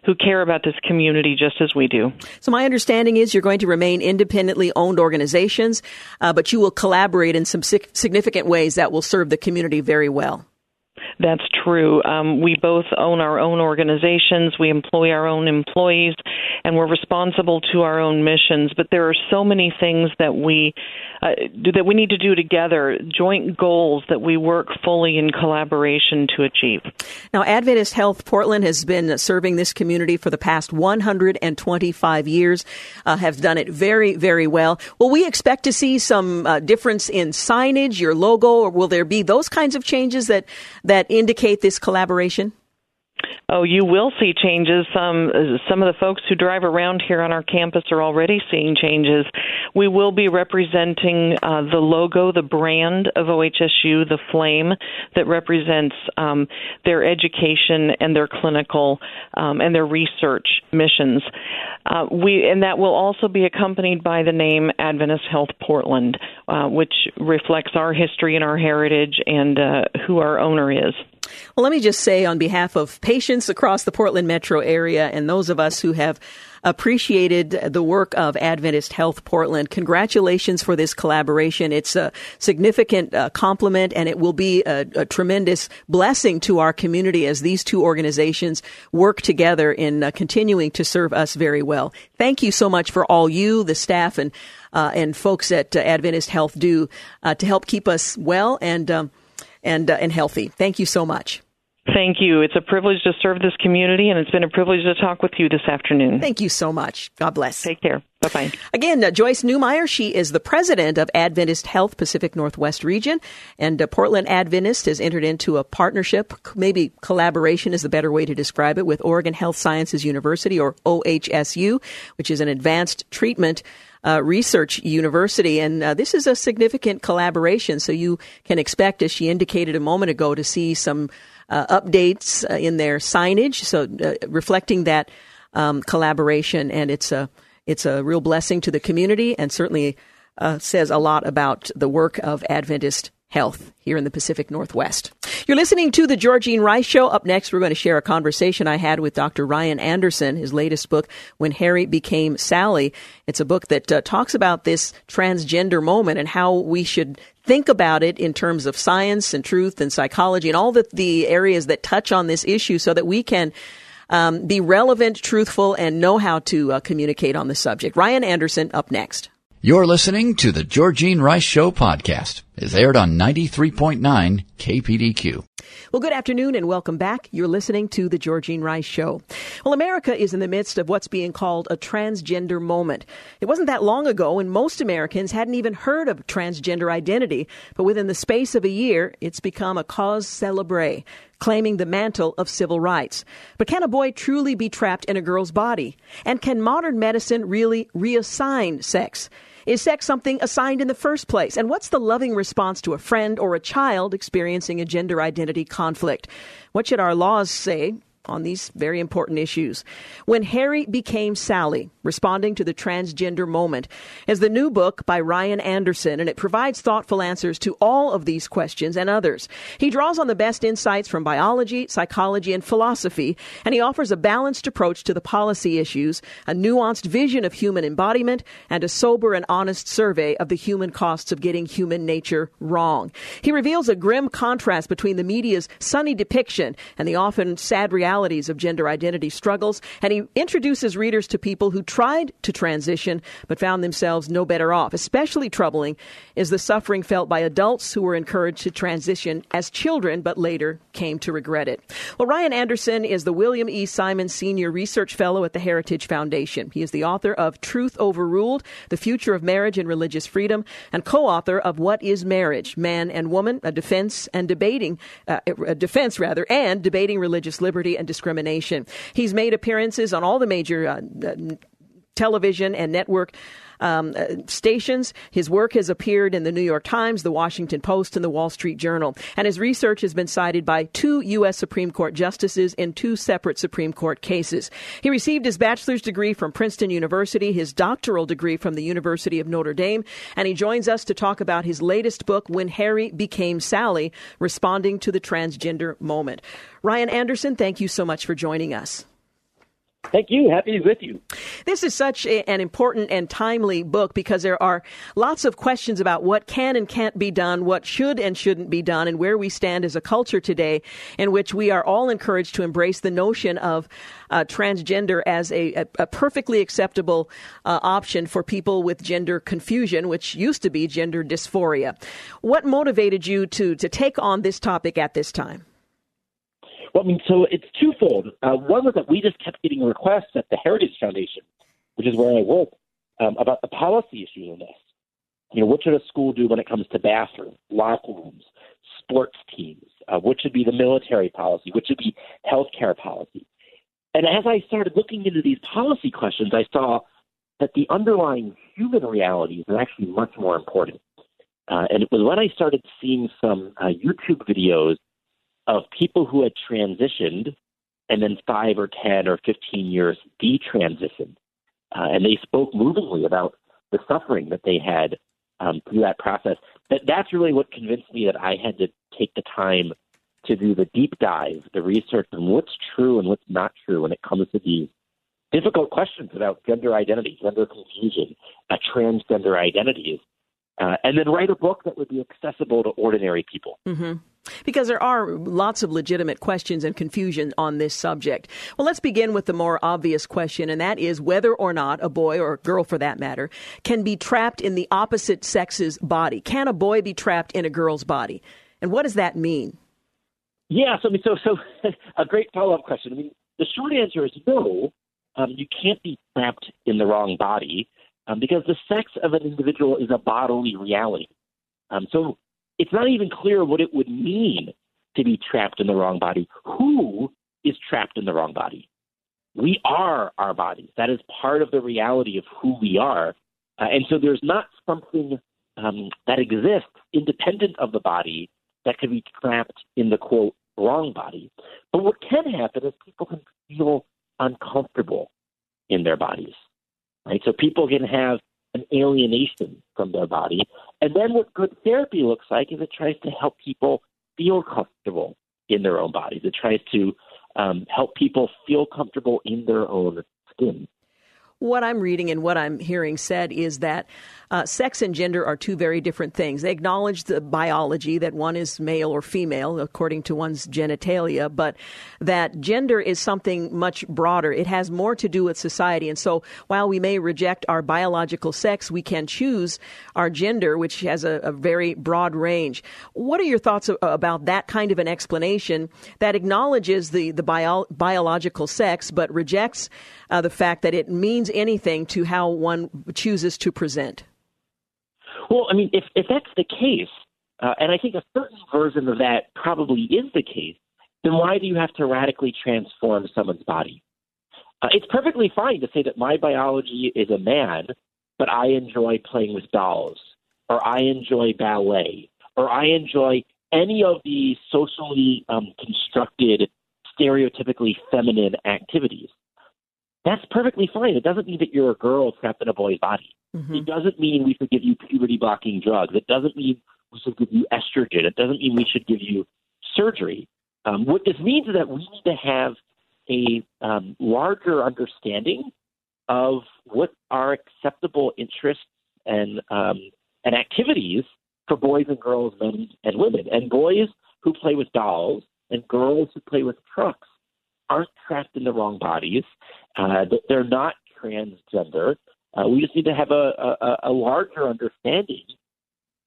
who care about this community just as we do. So my understanding is you're going to remain independently owned organizations, uh, but you will collaborate in some sig- significant ways that will serve the community very well. That's true. Um, we both own our own organizations, we employ our own employees, and we're responsible to our own missions. But there are so many things that we uh, that we need to do together, joint goals that we work fully in collaboration to achieve. Now, Adventist Health Portland has been serving this community for the past 125 years, uh, have done it very, very well. Will we expect to see some uh, difference in signage, your logo, or will there be those kinds of changes that, that indicate this collaboration? Oh, you will see changes. Some some of the folks who drive around here on our campus are already seeing changes. We will be representing uh, the logo, the brand of OHSU, the flame that represents um, their education and their clinical um, and their research missions. Uh, we and that will also be accompanied by the name Adventist Health Portland, uh, which reflects our history and our heritage and uh, who our owner is. Well, let me just say on behalf of patients across the Portland metro area and those of us who have appreciated the work of Adventist Health Portland. Congratulations for this collaboration. It's a significant uh, compliment and it will be a, a, tremendous blessing to our community as these two organizations work together in uh, continuing to serve us very well. Thank you so much for all you, the staff and uh, and folks at uh, Adventist Health do uh, to help keep us well and um, and uh, and healthy. Thank you so much. Thank you. It's a privilege to serve this community, and it's been a privilege to talk with you this afternoon. Thank you so much. God bless. Take care. Bye bye. Again, uh, Joyce Newmyer, she is the president of Adventist Health Pacific Northwest Region, and uh, Portland Adventist has entered into a partnership, maybe collaboration is the better way to describe it, with Oregon Health Sciences University, or OHSU, which is an advanced treatment uh, research university. And uh, this is a significant collaboration. So you can expect, as she indicated a moment ago, to see some uh, updates uh, in their signage, so uh, reflecting that um, collaboration. And it's a it's a real blessing to the community, and certainly uh, says a lot about the work of Adventist health here in the Pacific Northwest. You're listening to the Georgene Rice Show. Up next, we're going to share a conversation I had with Dr. Ryan Anderson, his latest book, When Harry Became Sally. It's a book that uh, talks about this transgender moment and how we should think about it in terms of science and truth and psychology and all the, the areas that touch on this issue so that we can um, be relevant, truthful, and know how to uh, communicate on the subject. Ryan Anderson up next. You're listening to the Georgene Rice Show podcast. Is aired on 93.9 KPDQ. Well, good afternoon and welcome back. You're listening to The Georgene Rice Show. Well, America is in the midst of what's being called a transgender moment. It wasn't that long ago when most Americans hadn't even heard of transgender identity, but within the space of a year, it's become a cause celebre claiming the mantle of civil rights. But can a boy truly be trapped in a girl's body? And can modern medicine really reassign sex? Is sex something assigned in the first place? And what's the loving response to a friend or a child experiencing a gender identity conflict? What should our laws say on these very important issues. When Harry Became Sally, responding to the transgender moment, is the new book by Ryan Anderson, and it provides thoughtful answers to all of these questions and others. He draws on the best insights from biology, psychology, and philosophy, and he offers a balanced approach to the policy issues, a nuanced vision of human embodiment, and a sober and honest survey of the human costs of getting human nature wrong. He reveals a grim contrast between the media's sunny depiction and the often sad reality realities of gender identity struggles, and he introduces readers to people who tried to transition but found themselves no better off. Especially troubling is the suffering felt by adults who were encouraged to transition as children but later came to regret it. Well, Ryan Anderson is the William E. Simon Senior Research Fellow at the Heritage Foundation. He is the author of Truth Overruled The Future of Marriage and Religious Freedom and co author of What is Marriage? Man and Woman, a defense and debating, uh, a defense rather, and debating religious liberty and discrimination. He's made appearances on all the major uh, television and network um, uh, stations. His work has appeared in the New York Times, the Washington Post, and the Wall Street Journal. And his research has been cited by two U.S. Supreme Court justices in two separate Supreme Court cases. He received his bachelor's degree from Princeton University, his doctoral degree from the University of Notre Dame, and he joins us to talk about his latest book, When Harry Became Sally Responding to the Transgender Moment. Ryan Anderson, thank you so much for joining us. Thank you. Happy to be with you. This is such a, an important and timely book because there are lots of questions about what can and can't be done, what should and shouldn't be done, and where we stand as a culture today in which we are all encouraged to embrace the notion of uh, transgender as a, a, a perfectly acceptable uh, option for people with gender confusion, which used to be gender dysphoria. What motivated you to, to take on this topic at this time? Well, I mean, so it's twofold. Uh, one was that we just kept getting requests at the Heritage Foundation, which is where I work, um, about the policy issues on this. You know, what should a school do when it comes to bathrooms, locker rooms, sports teams? Uh, what should be the military policy? What should be healthcare policy? And as I started looking into these policy questions, I saw that the underlying human realities are actually much more important. Uh, and it was when I started seeing some uh, YouTube videos of people who had transitioned and then five or 10 or 15 years detransitioned. Uh, and they spoke movingly about the suffering that they had um, through that process. That, that's really what convinced me that I had to take the time to do the deep dive, the research on what's true and what's not true when it comes to these difficult questions about gender identity, gender confusion, uh, transgender identities, uh, and then write a book that would be accessible to ordinary people. Mm-hmm. Because there are lots of legitimate questions and confusion on this subject. Well, let's begin with the more obvious question, and that is whether or not a boy, or a girl for that matter, can be trapped in the opposite sex's body. Can a boy be trapped in a girl's body? And what does that mean? Yeah, so, so, so a great follow up question. I mean, the short answer is no, um, you can't be trapped in the wrong body um, because the sex of an individual is a bodily reality. Um, so it's not even clear what it would mean to be trapped in the wrong body. Who is trapped in the wrong body? We are our bodies. That is part of the reality of who we are. Uh, and so there's not something um, that exists independent of the body that could be trapped in the quote wrong body. But what can happen is people can feel uncomfortable in their bodies. Right? So people can have an alienation from their body. And then what good therapy looks like is it tries to help people feel comfortable in their own bodies. It tries to um, help people feel comfortable in their own skin. What I'm reading and what I'm hearing said is that uh, sex and gender are two very different things. They acknowledge the biology that one is male or female according to one's genitalia, but that gender is something much broader. It has more to do with society. And so while we may reject our biological sex, we can choose our gender, which has a, a very broad range. What are your thoughts about that kind of an explanation that acknowledges the, the bio, biological sex but rejects uh, the fact that it means anything to how one chooses to present? Well, I mean, if if that's the case, uh, and I think a certain version of that probably is the case, then why do you have to radically transform someone's body? Uh, it's perfectly fine to say that my biology is a man, but I enjoy playing with dolls, or I enjoy ballet, or I enjoy any of the socially um, constructed, stereotypically feminine activities. That's perfectly fine. It doesn't mean that you're a girl trapped in a boy's body. Mm-hmm. It doesn't mean we should give you puberty blocking drugs. It doesn't mean we should give you estrogen. It doesn't mean we should give you surgery. Um, what this means is that we need to have a um, larger understanding of what are acceptable interests and um, and activities for boys and girls, men and women. And boys who play with dolls and girls who play with trucks aren't trapped in the wrong bodies. Uh, they're not transgender. Uh, we just need to have a, a, a larger understanding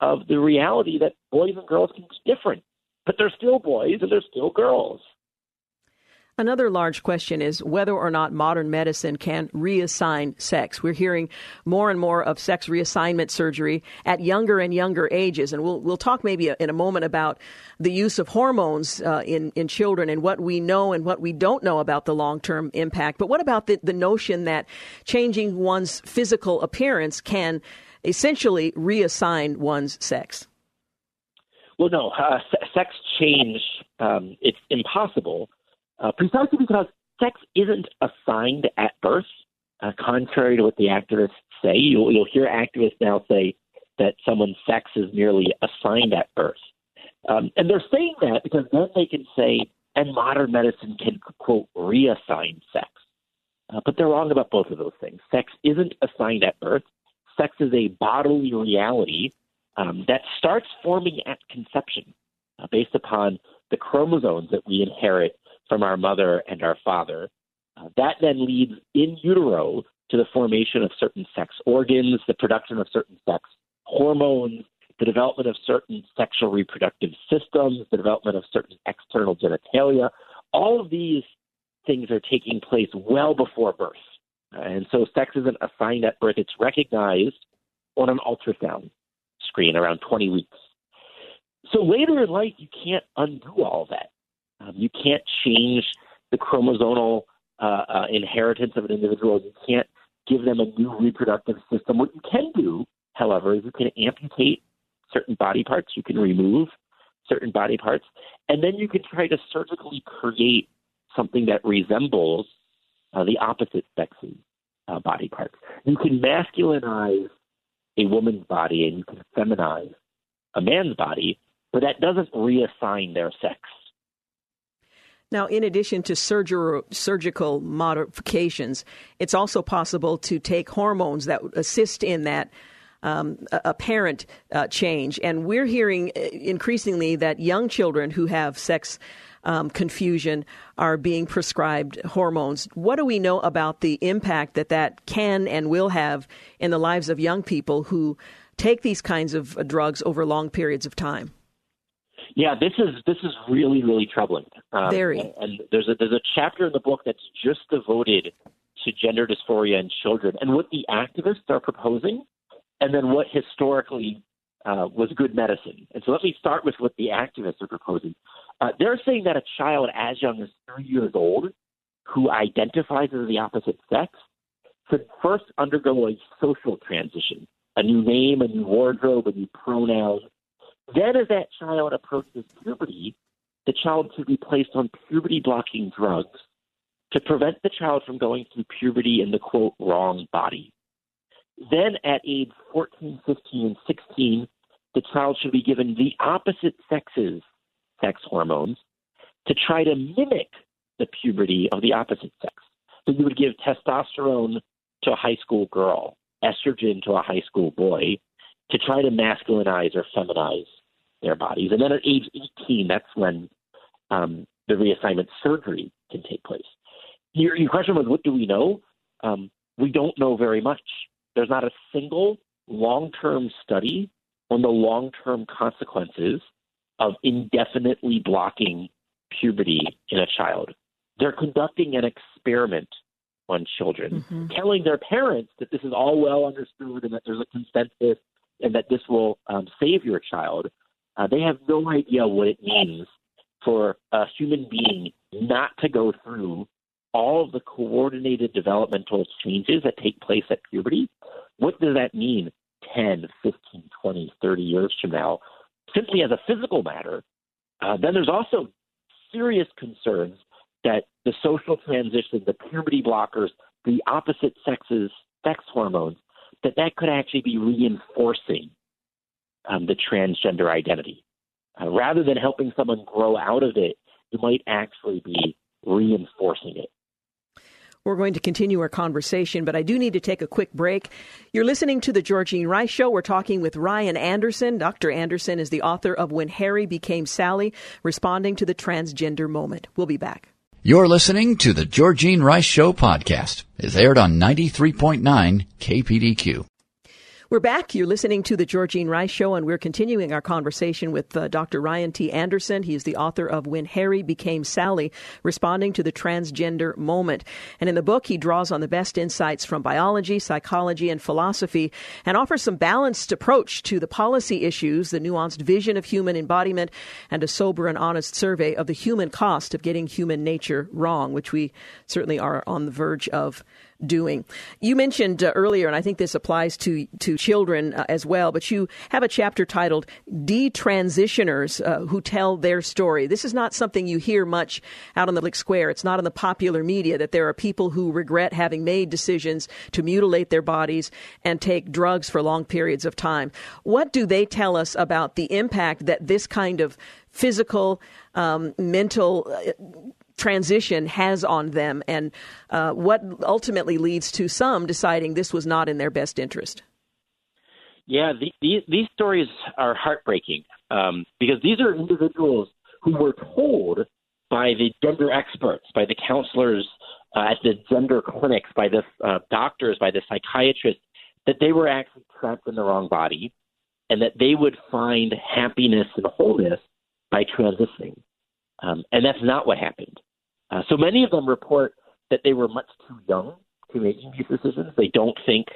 of the reality that boys and girls can be different, but they're still boys and they're still girls. Another large question is whether or not modern medicine can reassign sex. We're hearing more and more of sex reassignment surgery at younger and younger ages, and we'll we'll talk maybe in a moment about the use of hormones uh, in in children and what we know and what we don't know about the long term impact. But what about the the notion that changing one's physical appearance can essentially reassign one's sex? Well, no, uh, sex change um, it's impossible uh, precisely because sex isn't assigned at birth, uh, contrary to what the activists say. You'll, you'll hear activists now say that someone's sex is merely assigned at birth. Um, and they're saying that because then they can say, and modern medicine can, quote, reassign sex. Uh, but they're wrong about both of those things. Sex isn't assigned at birth. Sex is a bodily reality um, that starts forming at conception uh, based upon the chromosomes that we inherit from our mother and our father. Uh, that then leads in utero to the formation of certain sex organs, the production of certain sex hormones, the development of certain sexual reproductive systems, the development of certain external genitalia. All of these things are taking place well before birth. And so sex isn't assigned at birth, it's recognized on an ultrasound screen around 20 weeks. So later in life, you can't undo all that. Um, you can't change the chromosomal uh, uh, inheritance of an individual. You can't give them a new reproductive system. What you can do, however, is you can amputate certain body parts. You can remove certain body parts, and then you can try to surgically create something that resembles uh, the opposite sex's uh, body parts. You can masculinize a woman's body and you can feminize a man's body, but that doesn't reassign their sex. Now, in addition to surger- surgical modifications, it's also possible to take hormones that assist in that um, apparent uh, change. And we're hearing uh, increasingly that young children who have sex um, confusion are being prescribed hormones. What do we know about the impact that that can and will have in the lives of young people who take these kinds of drugs over long periods of time? Yeah, this is this is really really troubling. Um, Very. And, and there's a there's a chapter in the book that's just devoted to gender dysphoria in children and what the activists are proposing, and then what historically uh, was good medicine. And so let me start with what the activists are proposing. Uh, they're saying that a child as young as three years old who identifies as the opposite sex should first undergo a social transition, a new name, a new wardrobe, a new pronoun, then, as that child approaches puberty, the child should be placed on puberty blocking drugs to prevent the child from going through puberty in the quote wrong body. Then, at age 14, 15, and 16, the child should be given the opposite sex's sex hormones to try to mimic the puberty of the opposite sex. So you would give testosterone to a high school girl, estrogen to a high school boy, to try to masculinize or feminize their bodies. And then at age 18, that's when um, the reassignment surgery can take place. Your, your question was, what do we know? Um, we don't know very much. There's not a single long term study on the long term consequences of indefinitely blocking puberty in a child. They're conducting an experiment on children, mm-hmm. telling their parents that this is all well understood and that there's a consensus and that this will um, save your child. Uh, they have no idea what it means for a human being not to go through all of the coordinated developmental changes that take place at puberty. What does that mean 10, 15, 20, 30 years from now? Simply as a physical matter. Uh, then there's also serious concerns that the social transition, the puberty blockers, the opposite sexes sex hormones, that that could actually be reinforcing um, the transgender identity. Uh, rather than helping someone grow out of it, you might actually be reinforcing it. We're going to continue our conversation, but I do need to take a quick break. You're listening to the Georgene Rice Show. We're talking with Ryan Anderson. Dr. Anderson is the author of When Harry Became Sally, responding to the transgender moment. We'll be back. You're listening to the Georgene Rice Show podcast. It's aired on 93.9 KPDQ. We're back. You're listening to the Georgene Rice Show, and we're continuing our conversation with uh, Dr. Ryan T. Anderson. He is the author of When Harry Became Sally, responding to the transgender moment. And in the book, he draws on the best insights from biology, psychology, and philosophy, and offers some balanced approach to the policy issues, the nuanced vision of human embodiment, and a sober and honest survey of the human cost of getting human nature wrong, which we certainly are on the verge of doing. You mentioned uh, earlier, and I think this applies to to children uh, as well. But you have a chapter titled "Detransitioners uh, Who Tell Their Story." This is not something you hear much out on the public square. It's not in the popular media that there are people who regret having made decisions to mutilate their bodies and take drugs for long periods of time. What do they tell us about the impact that this kind of physical, um, mental uh, transition has on them and uh, what ultimately leads to some deciding this was not in their best interest. Yeah, the, the, these stories are heartbreaking um, because these are individuals who were told by the gender experts, by the counselors uh, at the gender clinics, by the uh, doctors, by the psychiatrists, that they were actually trapped in the wrong body and that they would find happiness and wholeness by transitioning. Um, and that's not what happened. Uh, so many of them report that they were much too young to making these decisions. They don't think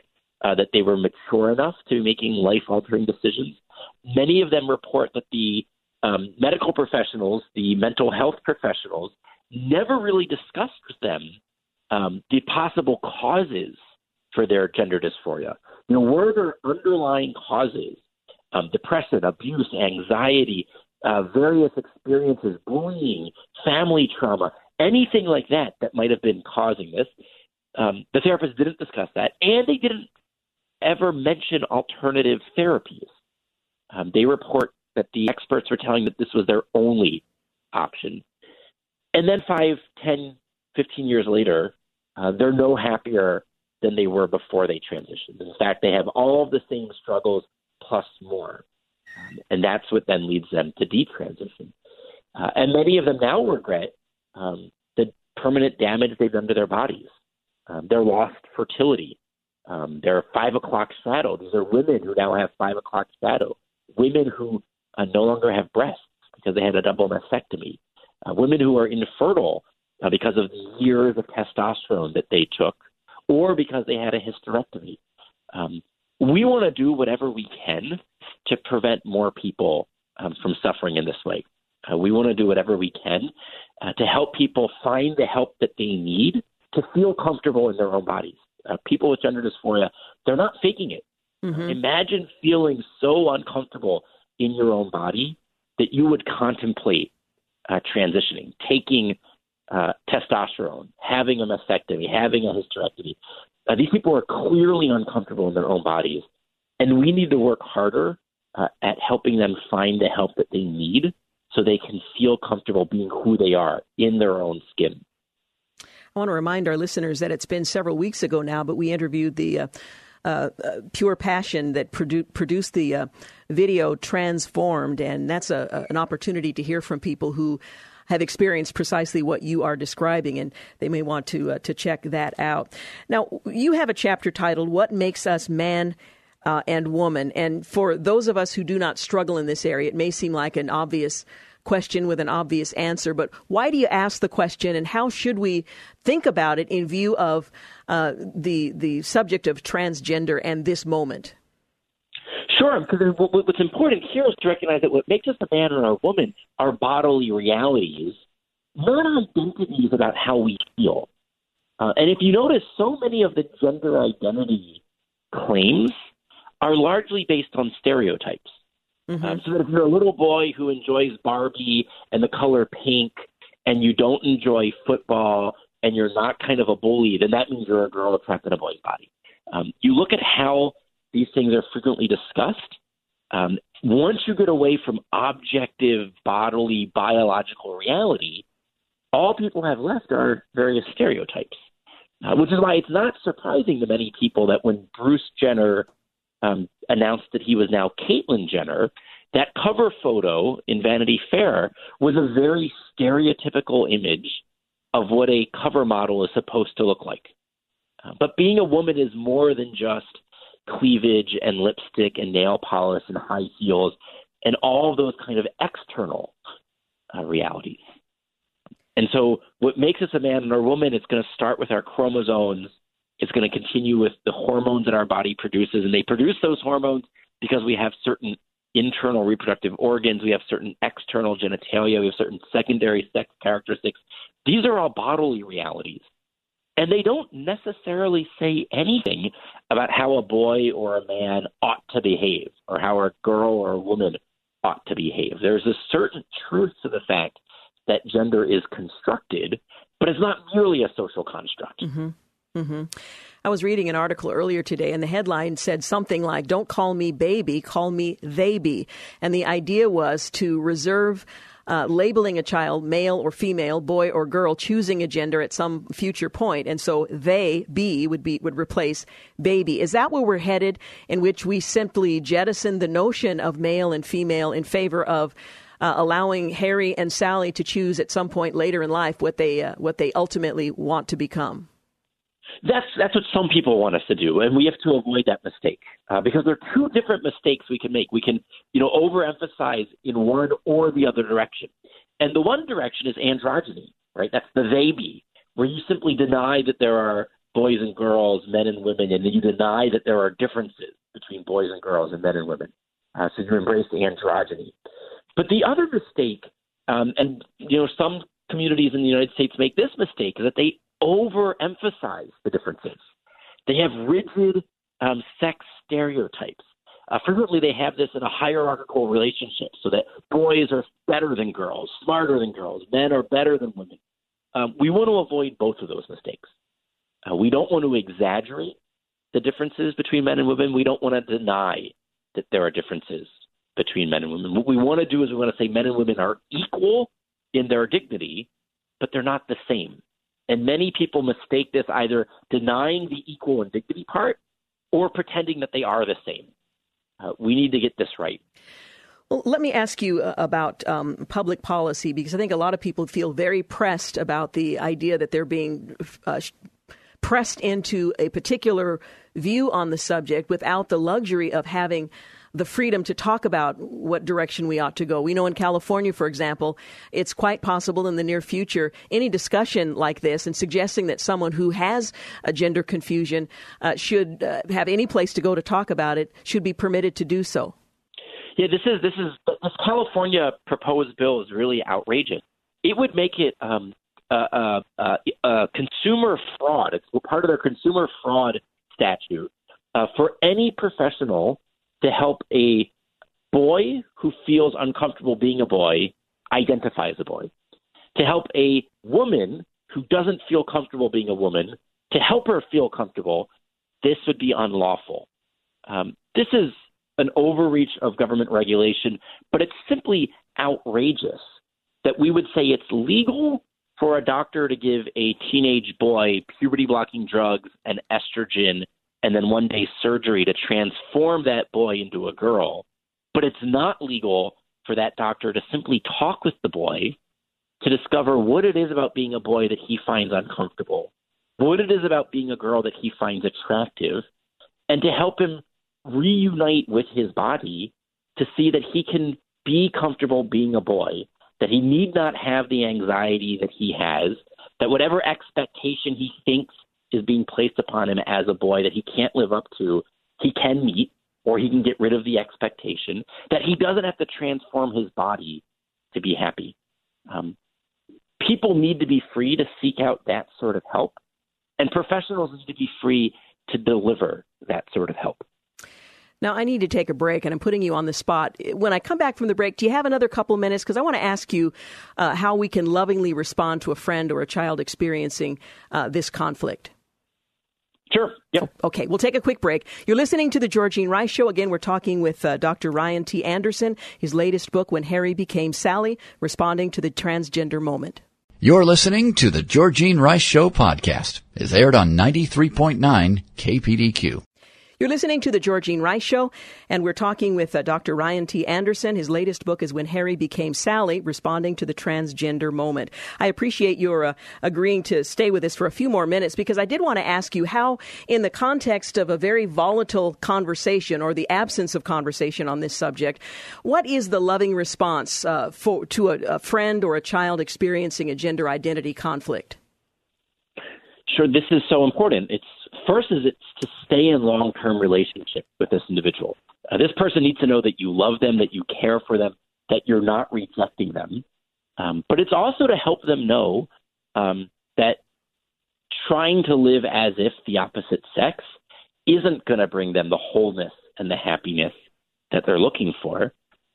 uh, that they were mature enough to making life altering decisions. Many of them report that the um, medical professionals, the mental health professionals, never really discussed with them um, the possible causes for their gender dysphoria. You know, were there underlying causes, um, depression, abuse, anxiety, uh, various experiences, bullying, family trauma, anything like that that might have been causing this. Um, the therapist didn't discuss that, and they didn't ever mention alternative therapies. Um, they report that the experts were telling that this was their only option. And then five, ten, fifteen years later, uh, they're no happier than they were before they transitioned. In fact, they have all the same struggles plus more. Um, and that's what then leads them to detransition. Uh, and many of them now regret um, the permanent damage they've done to their bodies, um, their lost fertility, um, their five o'clock shadow. These are women who now have five o'clock shadow, women who uh, no longer have breasts because they had a double mastectomy, uh, women who are infertile uh, because of the years of testosterone that they took, or because they had a hysterectomy. Um, we want to do whatever we can to prevent more people um, from suffering in this way. Uh, we want to do whatever we can uh, to help people find the help that they need to feel comfortable in their own bodies. Uh, people with gender dysphoria, they're not faking it. Mm-hmm. Imagine feeling so uncomfortable in your own body that you would contemplate uh, transitioning, taking uh, testosterone, having a mastectomy, having a hysterectomy. Uh, these people are clearly uncomfortable in their own bodies, and we need to work harder uh, at helping them find the help that they need so they can feel comfortable being who they are in their own skin. I want to remind our listeners that it's been several weeks ago now, but we interviewed the uh, uh, uh, Pure Passion that produ- produced the uh, video Transformed, and that's a, a, an opportunity to hear from people who have experienced precisely what you are describing, and they may want to uh, to check that out. Now, you have a chapter titled "What Makes Us Man." Uh, and woman. And for those of us who do not struggle in this area, it may seem like an obvious question with an obvious answer, but why do you ask the question and how should we think about it in view of uh, the, the subject of transgender and this moment? Sure, because what's important here is to recognize that what makes us a man or a woman are bodily realities, not identities about how we feel. Uh, and if you notice, so many of the gender identity claims are largely based on stereotypes. Mm-hmm. Um, so that if you're a little boy who enjoys Barbie and the color pink, and you don't enjoy football, and you're not kind of a bully, then that means you're a girl trapped in a boy's body. Um, you look at how these things are frequently discussed. Um, once you get away from objective bodily biological reality, all people have left are various stereotypes, uh, which is why it's not surprising to many people that when Bruce Jenner um, announced that he was now Caitlyn Jenner, that cover photo in Vanity Fair was a very stereotypical image of what a cover model is supposed to look like. Uh, but being a woman is more than just cleavage and lipstick and nail polish and high heels and all those kind of external uh, realities. And so, what makes us a man or a woman is going to start with our chromosomes it's going to continue with the hormones that our body produces, and they produce those hormones because we have certain internal reproductive organs, we have certain external genitalia, we have certain secondary sex characteristics. These are all bodily realities. And they don't necessarily say anything about how a boy or a man ought to behave or how a girl or a woman ought to behave. There's a certain truth to the fact that gender is constructed, but it's not merely a social construct. Mm-hmm. Mm-hmm. I was reading an article earlier today, and the headline said something like, Don't call me baby, call me they be. And the idea was to reserve. Uh, labeling a child male or female, boy or girl, choosing a gender at some future point, and so they be would be would replace baby. Is that where we're headed? In which we simply jettison the notion of male and female in favor of uh, allowing Harry and Sally to choose at some point later in life what they uh, what they ultimately want to become. That's that's what some people want us to do, and we have to avoid that mistake uh, because there are two different mistakes we can make. We can, you know, overemphasize in one or the other direction, and the one direction is androgyny, right? That's the they be, where you simply deny that there are boys and girls, men and women, and you deny that there are differences between boys and girls and men and women. Uh, so you embrace androgyny. But the other mistake, um, and you know, some communities in the United States make this mistake, is that they overemphasize the differences. They have rigid um, sex stereotypes. Uh, frequently, they have this in a hierarchical relationship, so that boys are better than girls, smarter than girls, men are better than women. Um, we want to avoid both of those mistakes. Uh, we don't want to exaggerate the differences between men and women. We don't want to deny that there are differences between men and women. What we want to do is we want to say men and women are equal in their dignity, but they're not the same. And many people mistake this either denying the equal and dignity part or pretending that they are the same. Uh, we need to get this right. Well, let me ask you uh, about um, public policy because I think a lot of people feel very pressed about the idea that they're being uh, pressed into a particular view on the subject without the luxury of having the freedom to talk about what direction we ought to go. We know in California, for example, it's quite possible in the near future any discussion like this and suggesting that someone who has a gender confusion uh, should uh, have any place to go to talk about it should be permitted to do so. Yeah, this is this is this California proposed bill is really outrageous. It would make it um, uh, consumer fraud. It's part of their consumer fraud statute uh, for any professional to help a boy who feels uncomfortable being a boy identify as a boy, to help a woman who doesn't feel comfortable being a woman to help her feel comfortable, this would be unlawful. Um, this is an overreach of government regulation, but it's simply outrageous that we would say it's legal for a doctor to give a teenage boy puberty blocking drugs and estrogen and then one day surgery to transform that boy into a girl. But it's not legal for that doctor to simply talk with the boy to discover what it is about being a boy that he finds uncomfortable, what it is about being a girl that he finds attractive, and to help him reunite with his body to see that he can be comfortable being a boy, that he need not have the anxiety that he has, that whatever expectation he thinks is being placed upon him as a boy that he can't live up to, he can meet or he can get rid of the expectation, that he doesn't have to transform his body to be happy. Um, people need to be free to seek out that sort of help, and professionals need to be free to deliver that sort of help. Now, I need to take a break, and I'm putting you on the spot. When I come back from the break, do you have another couple minutes? Because I want to ask you uh, how we can lovingly respond to a friend or a child experiencing uh, this conflict. Sure. Yep. Okay, we'll take a quick break. You're listening to the Georgene Rice Show. Again, we're talking with uh, Dr. Ryan T. Anderson, his latest book, When Harry Became Sally, responding to the transgender moment. You're listening to the Georgene Rice Show podcast. It's aired on 93.9 KPDQ. You're listening to the Georgene Rice Show, and we're talking with uh, Dr. Ryan T. Anderson. His latest book is When Harry Became Sally, Responding to the Transgender Moment. I appreciate your uh, agreeing to stay with us for a few more minutes because I did want to ask you how, in the context of a very volatile conversation or the absence of conversation on this subject, what is the loving response uh, for, to a, a friend or a child experiencing a gender identity conflict? Sure, this is so important. It's first is it's to stay in long term relationship with this individual. Uh, this person needs to know that you love them, that you care for them, that you're not rejecting them. Um, but it's also to help them know um, that trying to live as if the opposite sex isn't going to bring them the wholeness and the happiness that they're looking for.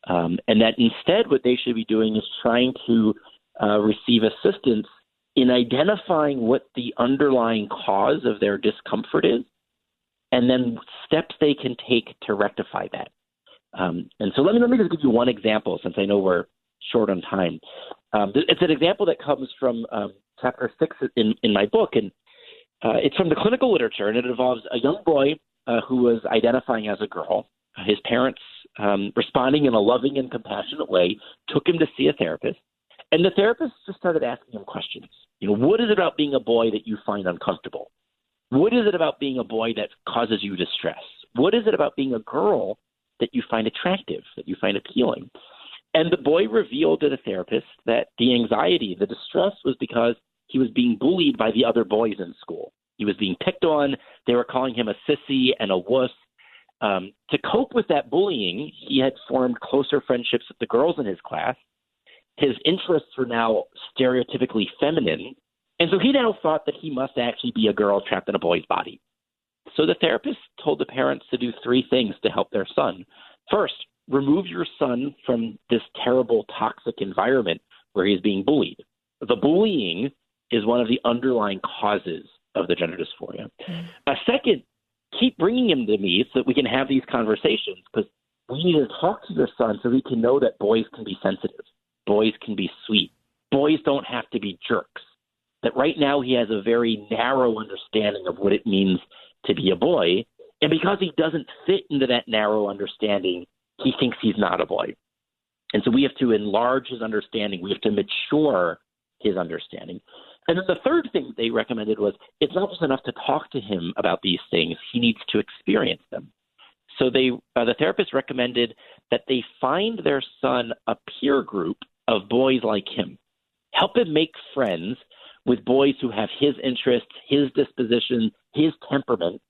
Um, and that instead, what they should be doing is trying to uh, receive assistance in identifying what the underlying cause of their discomfort is, and then steps they can take to rectify that. Um, and so let me let me just give you one example, since I know we're short on time. Um, it's an example that comes from um, chapter six in, in my book, and uh, it's from the clinical literature, and it involves a young boy uh, who was identifying as a girl. His parents, um, responding in a loving and compassionate way, took him to see a therapist. And the therapist just started asking him questions. You know, what is it about being a boy that you find uncomfortable? What is it about being a boy that causes you distress? What is it about being a girl that you find attractive, that you find appealing? And the boy revealed to the therapist that the anxiety, the distress was because he was being bullied by the other boys in school. He was being picked on. They were calling him a sissy and a wuss. Um, to cope with that bullying, he had formed closer friendships with the girls in his class his interests were now stereotypically feminine. And so he now thought that he must actually be a girl trapped in a boy's body. So the therapist told the parents to do three things to help their son. First, remove your son from this terrible, toxic environment where he's being bullied. The bullying is one of the underlying causes of the gender dysphoria. Mm-hmm. A second, keep bringing him to me so that we can have these conversations because we need to talk to your son so he can know that boys can be sensitive. Boys can be sweet. Boys don't have to be jerks. That right now he has a very narrow understanding of what it means to be a boy. And because he doesn't fit into that narrow understanding, he thinks he's not a boy. And so we have to enlarge his understanding. We have to mature his understanding. And then the third thing they recommended was it's not just enough to talk to him about these things, he needs to experience them. So they, uh, the therapist recommended that they find their son a peer group of boys like him. Help him make friends with boys who have his interests, his disposition, his temperament,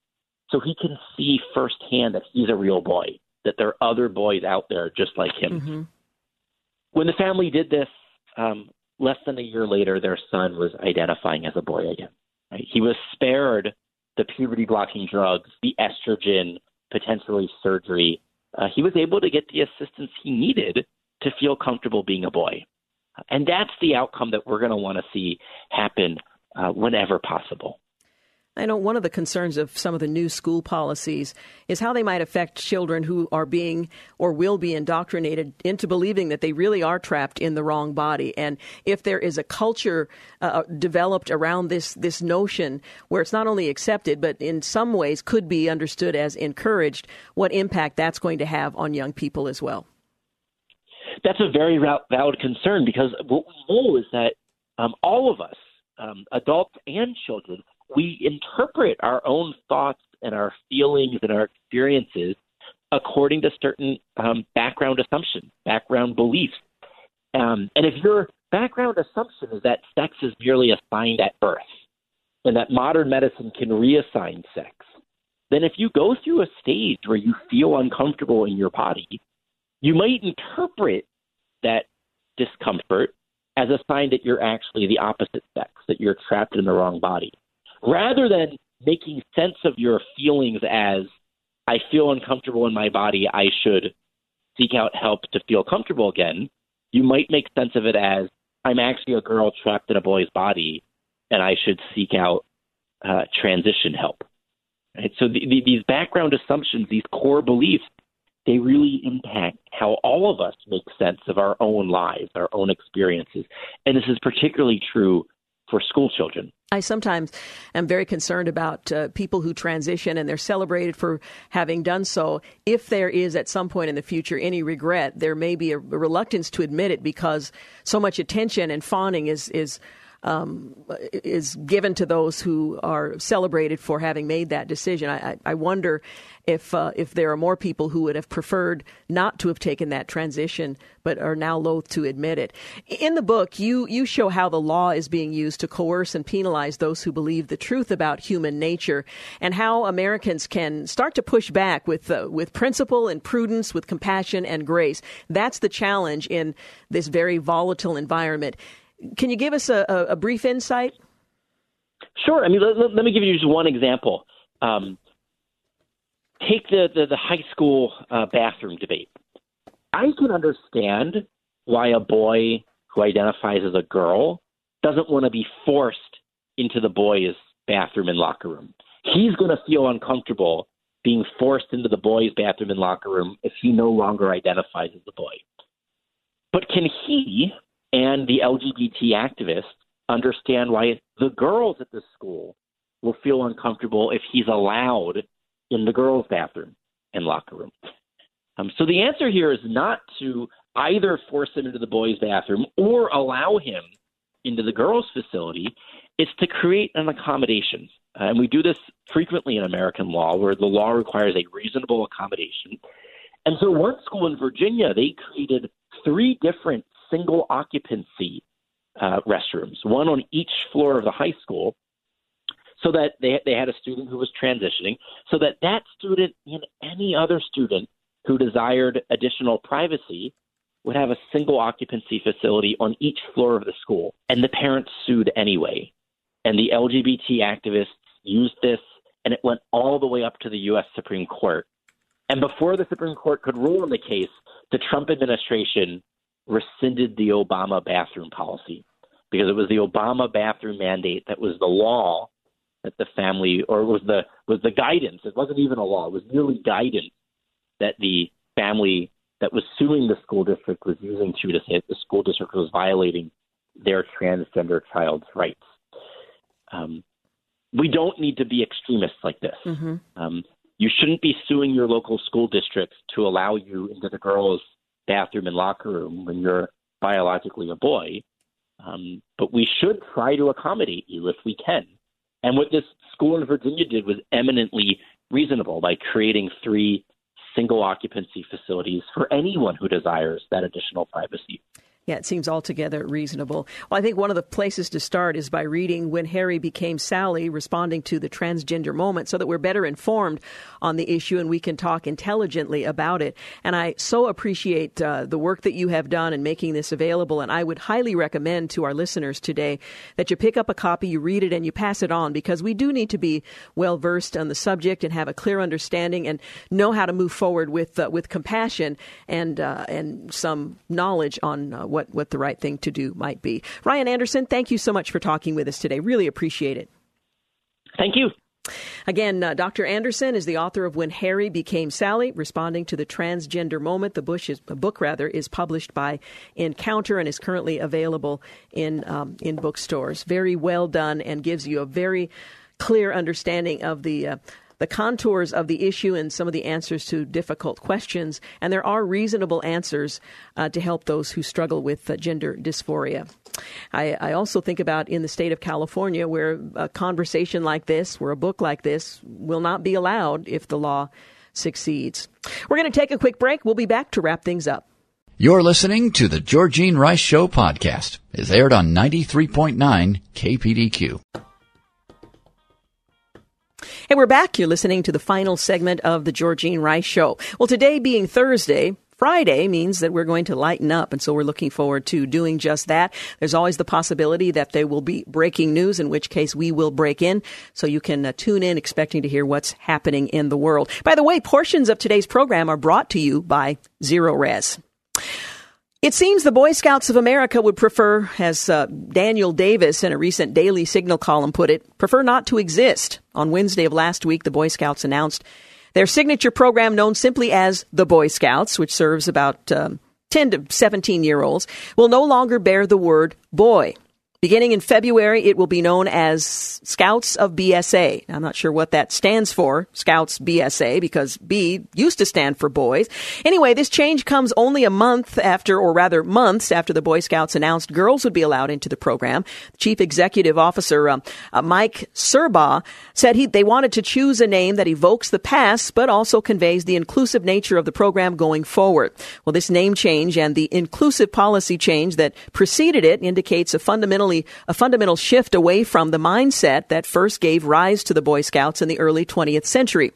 so he can see firsthand that he's a real boy, that there are other boys out there just like him. Mm-hmm. When the family did this, um, less than a year later, their son was identifying as a boy again. Right? He was spared the puberty blocking drugs, the estrogen, potentially surgery. Uh, he was able to get the assistance he needed to feel comfortable being a boy. And that's the outcome that we're going to want to see happen uh, whenever possible. I know one of the concerns of some of the new school policies is how they might affect children who are being or will be indoctrinated into believing that they really are trapped in the wrong body. And if there is a culture uh, uh, developed around this this notion where it's not only accepted but in some ways could be understood as encouraged, what impact that's going to have on young people as well. That's a very valid concern because what we know is that um, all of us, um, adults and children, we interpret our own thoughts and our feelings and our experiences according to certain um, background assumptions, background beliefs. Um, and if your background assumption is that sex is merely assigned at birth and that modern medicine can reassign sex, then if you go through a stage where you feel uncomfortable in your body, you might interpret that discomfort as a sign that you're actually the opposite sex, that you're trapped in the wrong body rather than making sense of your feelings as I feel uncomfortable in my body, I should seek out help to feel comfortable again. You might make sense of it as I'm actually a girl trapped in a boy's body, and I should seek out uh, transition help. Right? So the, the, these background assumptions, these core beliefs, they really impact how all of us make sense of our own lives, our own experiences, and this is particularly true for school children. I sometimes am very concerned about uh, people who transition and they're celebrated for having done so. If there is at some point in the future any regret, there may be a, reluctance to admit it because so much attention and fawning is is um, is given to those who are celebrated for having made that decision. I, I wonder if uh, if there are more people who would have preferred not to have taken that transition, but are now loath to admit it. In the book, you you show how the law is being used to coerce and penalize those who believe the truth about human nature, and how Americans can start to push back with uh, with principle and prudence, with compassion and grace. That's the challenge in this very volatile environment. Can you give us a, a, brief insight? Sure. I mean, let, let, me give you just one example. Um, take the, the, the, high school uh, bathroom debate. I can understand why a boy who identifies as a girl doesn't want to be forced into the boys' bathroom and locker room. He's going to feel uncomfortable being forced into the boys' bathroom and locker room if he no longer identifies as a boy. But can he and the LGBT activists understand why the girls at the school will feel uncomfortable if he's allowed in the girls' bathroom and locker room. Um, so the answer here is not to either force him into the boys' bathroom or allow him into the girls' facility. It's to create an accommodation. Uh, and we do this frequently in American law, where the law requires a reasonable accommodation. And so, one school in Virginia, they created three different single occupancy uh, restrooms, one on each floor of the high school, so that they they had a student who was transitioning, so that that student and any other student who desired additional privacy would have a single occupancy facility on each floor of the school. And the parents sued anyway. And the LGBT activists used this, and it went all the way up to the U.S. Supreme Court. And before the Supreme Court could rule on the case, the Trump administration rescinded the Obama bathroom policy because it was the Obama bathroom mandate that was the law that the family or was the was the guidance. It wasn't even a law. It was merely guidance that the family that was suing the school district was using to to say that the school district was violating their transgender child's rights. Um, we don't need to be extremists like this. Mm-hmm. Um, you shouldn't be suing your local school district to allow you into the girls' bathroom and locker room when you're biologically a boy. Um, but we should try to accommodate you if we can. And what this school in Virginia did was eminently reasonable by creating three single occupancy facilities for anyone who desires that additional privacy. Yeah, it seems altogether reasonable. Well, I think one of the places to start is by reading When Harry Became Sally, responding to the transgender moment, so that we're better informed on the issue and we can talk intelligently about it. And I so appreciate uh, the work that you have done in making this available. And I would highly recommend to our listeners today that you pick up a copy, you read it, and you pass it on because we do need to be well versed on the subject and have a clear understanding and know how to move forward with uh, with compassion and uh, and some knowledge on uh, what what, what the right thing to do might be. Ryan Anderson, thank you so much for talking with us today. Really appreciate it. Thank you. Again, uh, Dr. Anderson is the author of When Harry Became Sally, responding to the transgender moment. The Bush is, book rather is published by Encounter and is currently available in um, in bookstores. Very well done and gives you a very clear understanding of the uh, the contours of the issue and some of the answers to difficult questions. And there are reasonable answers uh, to help those who struggle with uh, gender dysphoria. I, I, also think about in the state of California where a conversation like this, where a book like this will not be allowed if the law succeeds. We're going to take a quick break. We'll be back to wrap things up. You're listening to the Georgene Rice Show podcast. It's aired on 93.9 KPDQ. Hey, we're back. You're listening to the final segment of the Georgene Rice Show. Well, today being Thursday, Friday means that we're going to lighten up, and so we're looking forward to doing just that. There's always the possibility that there will be breaking news, in which case we will break in, so you can uh, tune in expecting to hear what's happening in the world. By the way, portions of today's program are brought to you by Zerorez. It seems the Boy Scouts of America would prefer, as uh, Daniel Davis in a recent Daily Signal column put it, prefer not to exist. On Wednesday of last week, the Boy Scouts announced their signature program, known simply as the Boy Scouts, which serves about um, 10 to 17 year olds, will no longer bear the word boy. Beginning in February, it will be known as Scouts of BSA. I'm not sure what that stands for, Scouts BSA, because B used to stand for boys. Anyway, this change comes only a month after, or rather months after the Boy Scouts announced girls would be allowed into the program. Chief Executive Officer uh, uh, Mike Surbaugh said he, they wanted to choose a name that evokes the past, but also conveys the inclusive nature of the program going forward. Well, this name change and the inclusive policy change that preceded it indicates a fundamental a fundamental shift away from the mindset that first gave rise to the Boy Scouts in the early 20th century.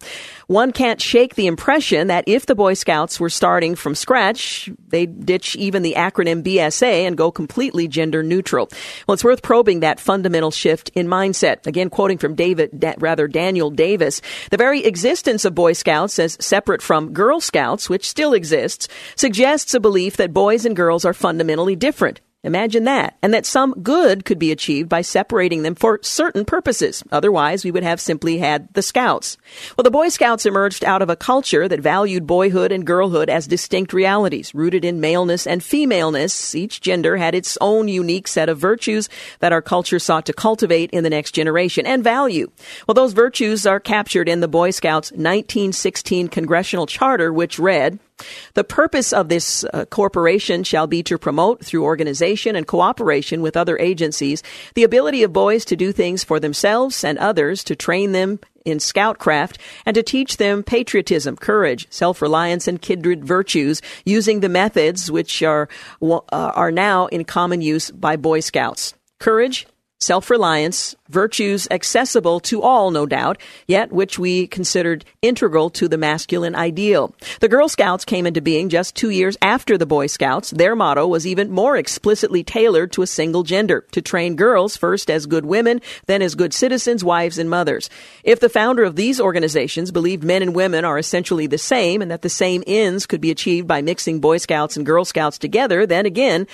One can't shake the impression that if the Boy Scouts were starting from scratch, they'd ditch even the acronym BSA and go completely gender neutral. Well, it's worth probing that fundamental shift in mindset. Again, quoting from David, da- rather Daniel Davis, the very existence of Boy Scouts as separate from Girl Scouts, which still exists, suggests a belief that boys and girls are fundamentally different. Imagine that. And that some good could be achieved by separating them for certain purposes. Otherwise, we would have simply had the Scouts. Well, the Boy Scouts emerged out of a culture that valued boyhood and girlhood as distinct realities, rooted in maleness and femaleness. Each gender had its own unique set of virtues that our culture sought to cultivate in the next generation and value. Well, those virtues are captured in the Boy Scouts 1916 Congressional Charter, which read, the purpose of this uh, corporation shall be to promote, through organization and cooperation with other agencies, the ability of boys to do things for themselves and others, to train them in scoutcraft, and to teach them patriotism, courage, self-reliance, and kindred virtues using the methods which are, uh, are now in common use by Boy Scouts. Courage, self-reliance, virtues accessible to all, no doubt, yet which we considered integral to the masculine ideal. The Girl Scouts came into being just two years after the Boy Scouts. Their motto was even more explicitly tailored to a single gender, to train girls first as good women, then as good citizens, wives, and mothers. If the founder of these organizations believed men and women are essentially the same and that the same ends could be achieved by mixing Boy Scouts and Girl Scouts together, then again,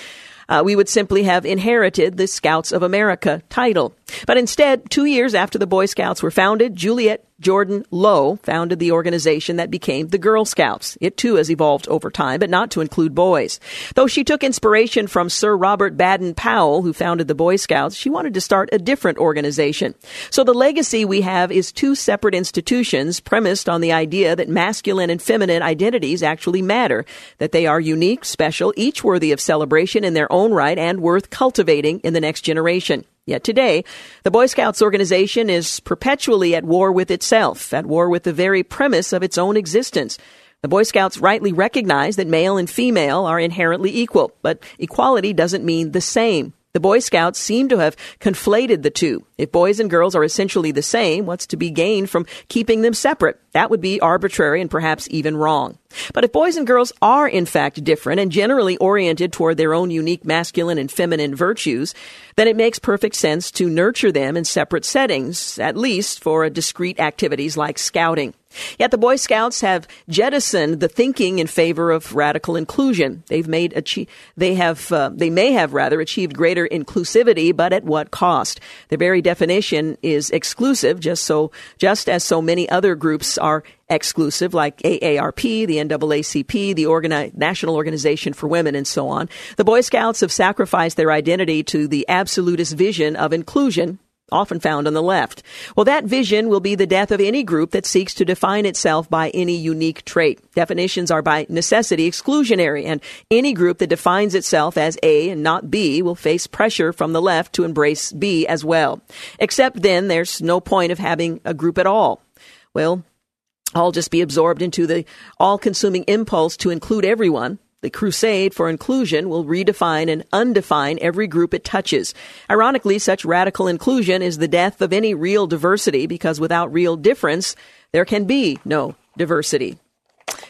uh, we would simply have inherited the Scouts of America title. But instead, two years after the Boy Scouts were founded, Juliette Gordon Low founded the organization that became the Girl Scouts. It too has evolved over time, but not to include boys. Though she took inspiration from Sir Robert Baden Powell, who founded the Boy Scouts, she wanted to start a different organization. So the legacy we have is two separate institutions premised on the idea that masculine and feminine identities actually matter, that they are unique, special, each worthy of celebration in their own right and worth cultivating in the next generation. Yet today, the Boy Scouts organization is perpetually at war with itself, at war with the very premise of its own existence. The Boy Scouts rightly recognize that male and female are inherently equal, but equality doesn't mean the same. The Boy Scouts seem to have conflated the two. If boys and girls are essentially the same, what's to be gained from keeping them separate? That would be arbitrary and perhaps even wrong. But if boys and girls are in fact different and generally oriented toward their own unique masculine and feminine virtues, then it makes perfect sense to nurture them in separate settings, at least for discrete activities like scouting. Yet the Boy Scouts have jettisoned the thinking in favor of radical inclusion. They've made achieve, they have uh, they may have rather achieved greater inclusivity, but at what cost? The very definition is exclusive, just so just as so many other groups are exclusive, like AARP, the NAACP, the Organi- National Organization for Women, and so on. The Boy Scouts have sacrificed their identity to the absolutist vision of inclusion often found on the left. Well, that vision will be the death of any group that seeks to define itself by any unique trait. Definitions are by necessity exclusionary, and any group that defines itself as A and not B will face pressure from the left to embrace B as well. Except then, there's no point of having a group at all. Well, I'll just be absorbed into the all consuming impulse to include everyone the crusade for inclusion will redefine and undefine every group it touches. Ironically, such radical inclusion is the death of any real diversity because without real difference, there can be no diversity.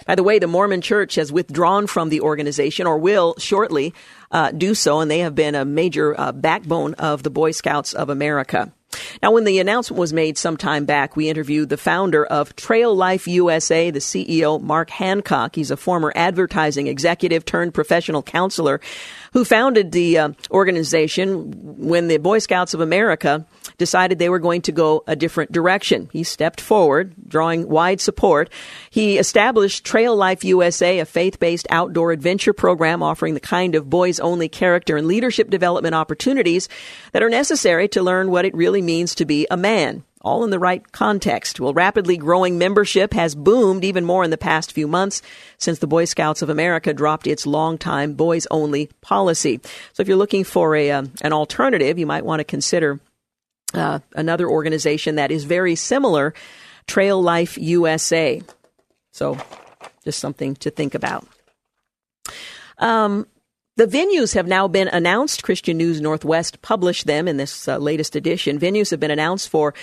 By the way, the Mormon Church has withdrawn from the organization or will shortly uh, do so, and they have been a major uh, backbone of the Boy Scouts of America. Now, when the announcement was made some time back, we interviewed the founder of Trail Life USA, the CEO, Mark Hancock. He's a former advertising executive turned professional counselor who founded the uh, organization when the Boy Scouts of America decided they were going to go a different direction. He stepped forward, drawing wide support. He established Trail Life USA, a faith based outdoor adventure program offering the kind of boys only character and leadership development opportunities that are necessary to learn what it really means to be a man all in the right context. Well, rapidly growing membership has boomed even more in the past few months since the Boy Scouts of America dropped its longtime boys only policy. So if you're looking for a um, an alternative, you might want to consider uh, another organization that is very similar, Trail Life USA. So just something to think about. Um, the venues have now been announced. Christian News Northwest published them in this uh, latest edition. Venues have been announced for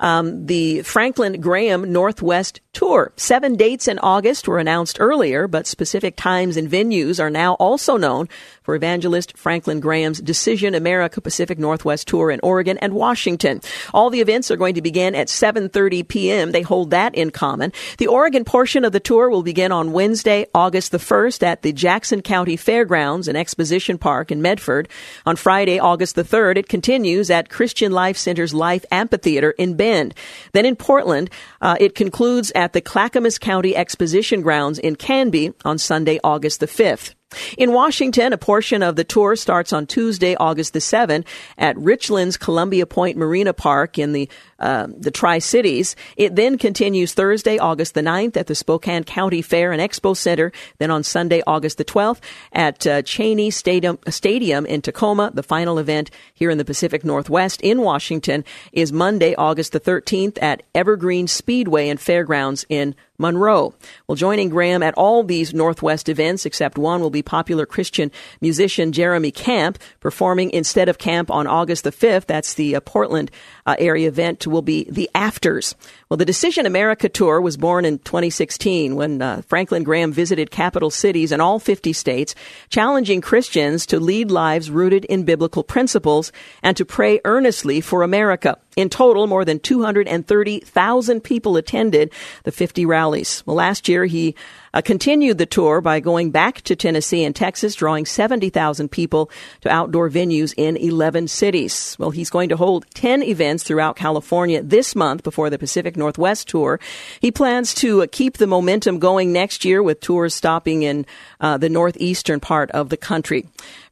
um, the Franklin Graham Northwest Tour. Seven dates in August were announced earlier, but specific times and venues are now also known for evangelist Franklin Graham's Decision America Pacific Northwest Tour in Oregon and Washington. All the events are going to begin at 7:30 p.m. They hold that in common. The Oregon portion of the tour will begin on Wednesday, August the 1st at the Jackson County Fairgrounds and Exposition Park in Medford. On Friday, August the 3rd, it continues at Christian Life Center's Life Amphitheater in Bend. Then in Portland, uh, it concludes at the Clackamas County Exposition Grounds in Canby on Sunday, August the 5th. In Washington, a portion of the tour starts on Tuesday, August the 7th at Richland's Columbia Point Marina Park in the uh, the Tri Cities. It then continues Thursday, August the 9th at the Spokane County Fair and Expo Center. Then on Sunday, August the 12th at uh, Cheney Stadium, Stadium in Tacoma. The final event here in the Pacific Northwest in Washington is Monday, August the 13th at Evergreen Speedway and Fairgrounds in Monroe. Well, joining Graham at all these Northwest events, except one, will be popular Christian musician Jeremy Camp performing instead of Camp on August the 5th. That's the uh, Portland uh, area event will be the Afters. Well, the Decision America Tour was born in 2016 when uh, Franklin Graham visited capital cities in all 50 states, challenging Christians to lead lives rooted in biblical principles and to pray earnestly for America. In total, more than 230,000 people attended the 50 rallies. Well, last year he uh, continued the tour by going back to Tennessee and Texas, drawing 70,000 people to outdoor venues in 11 cities. Well, he's going to hold 10 events throughout California this month before the Pacific Northwest tour. He plans to uh, keep the momentum going next year with tours stopping in uh, the northeastern part of the country.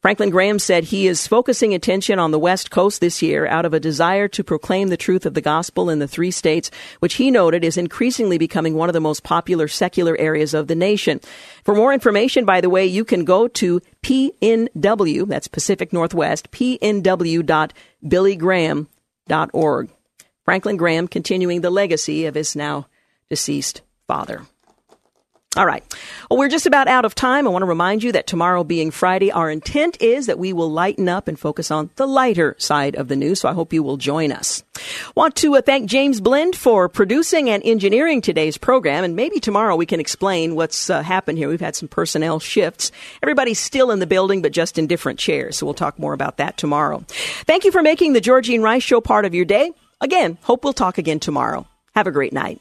Franklin Graham said he is focusing attention on the West Coast this year out of a desire to proclaim the truth of the gospel in the three states, which he noted is increasingly becoming one of the most popular secular areas of the nation. For more information, by the way, you can go to PNW, that's Pacific Northwest, pnw.billygraham.org. Franklin Graham continuing the legacy of his now deceased father. All right. Well, we're just about out of time. I want to remind you that tomorrow being Friday, our intent is that we will lighten up and focus on the lighter side of the news. So I hope you will join us. Want to uh, thank James Blend for producing and engineering today's program. And maybe tomorrow we can explain what's uh, happened here. We've had some personnel shifts. Everybody's still in the building, but just in different chairs. So we'll talk more about that tomorrow. Thank you for making the Georgene Rice Show part of your day. Again, hope we'll talk again tomorrow. Have a great night.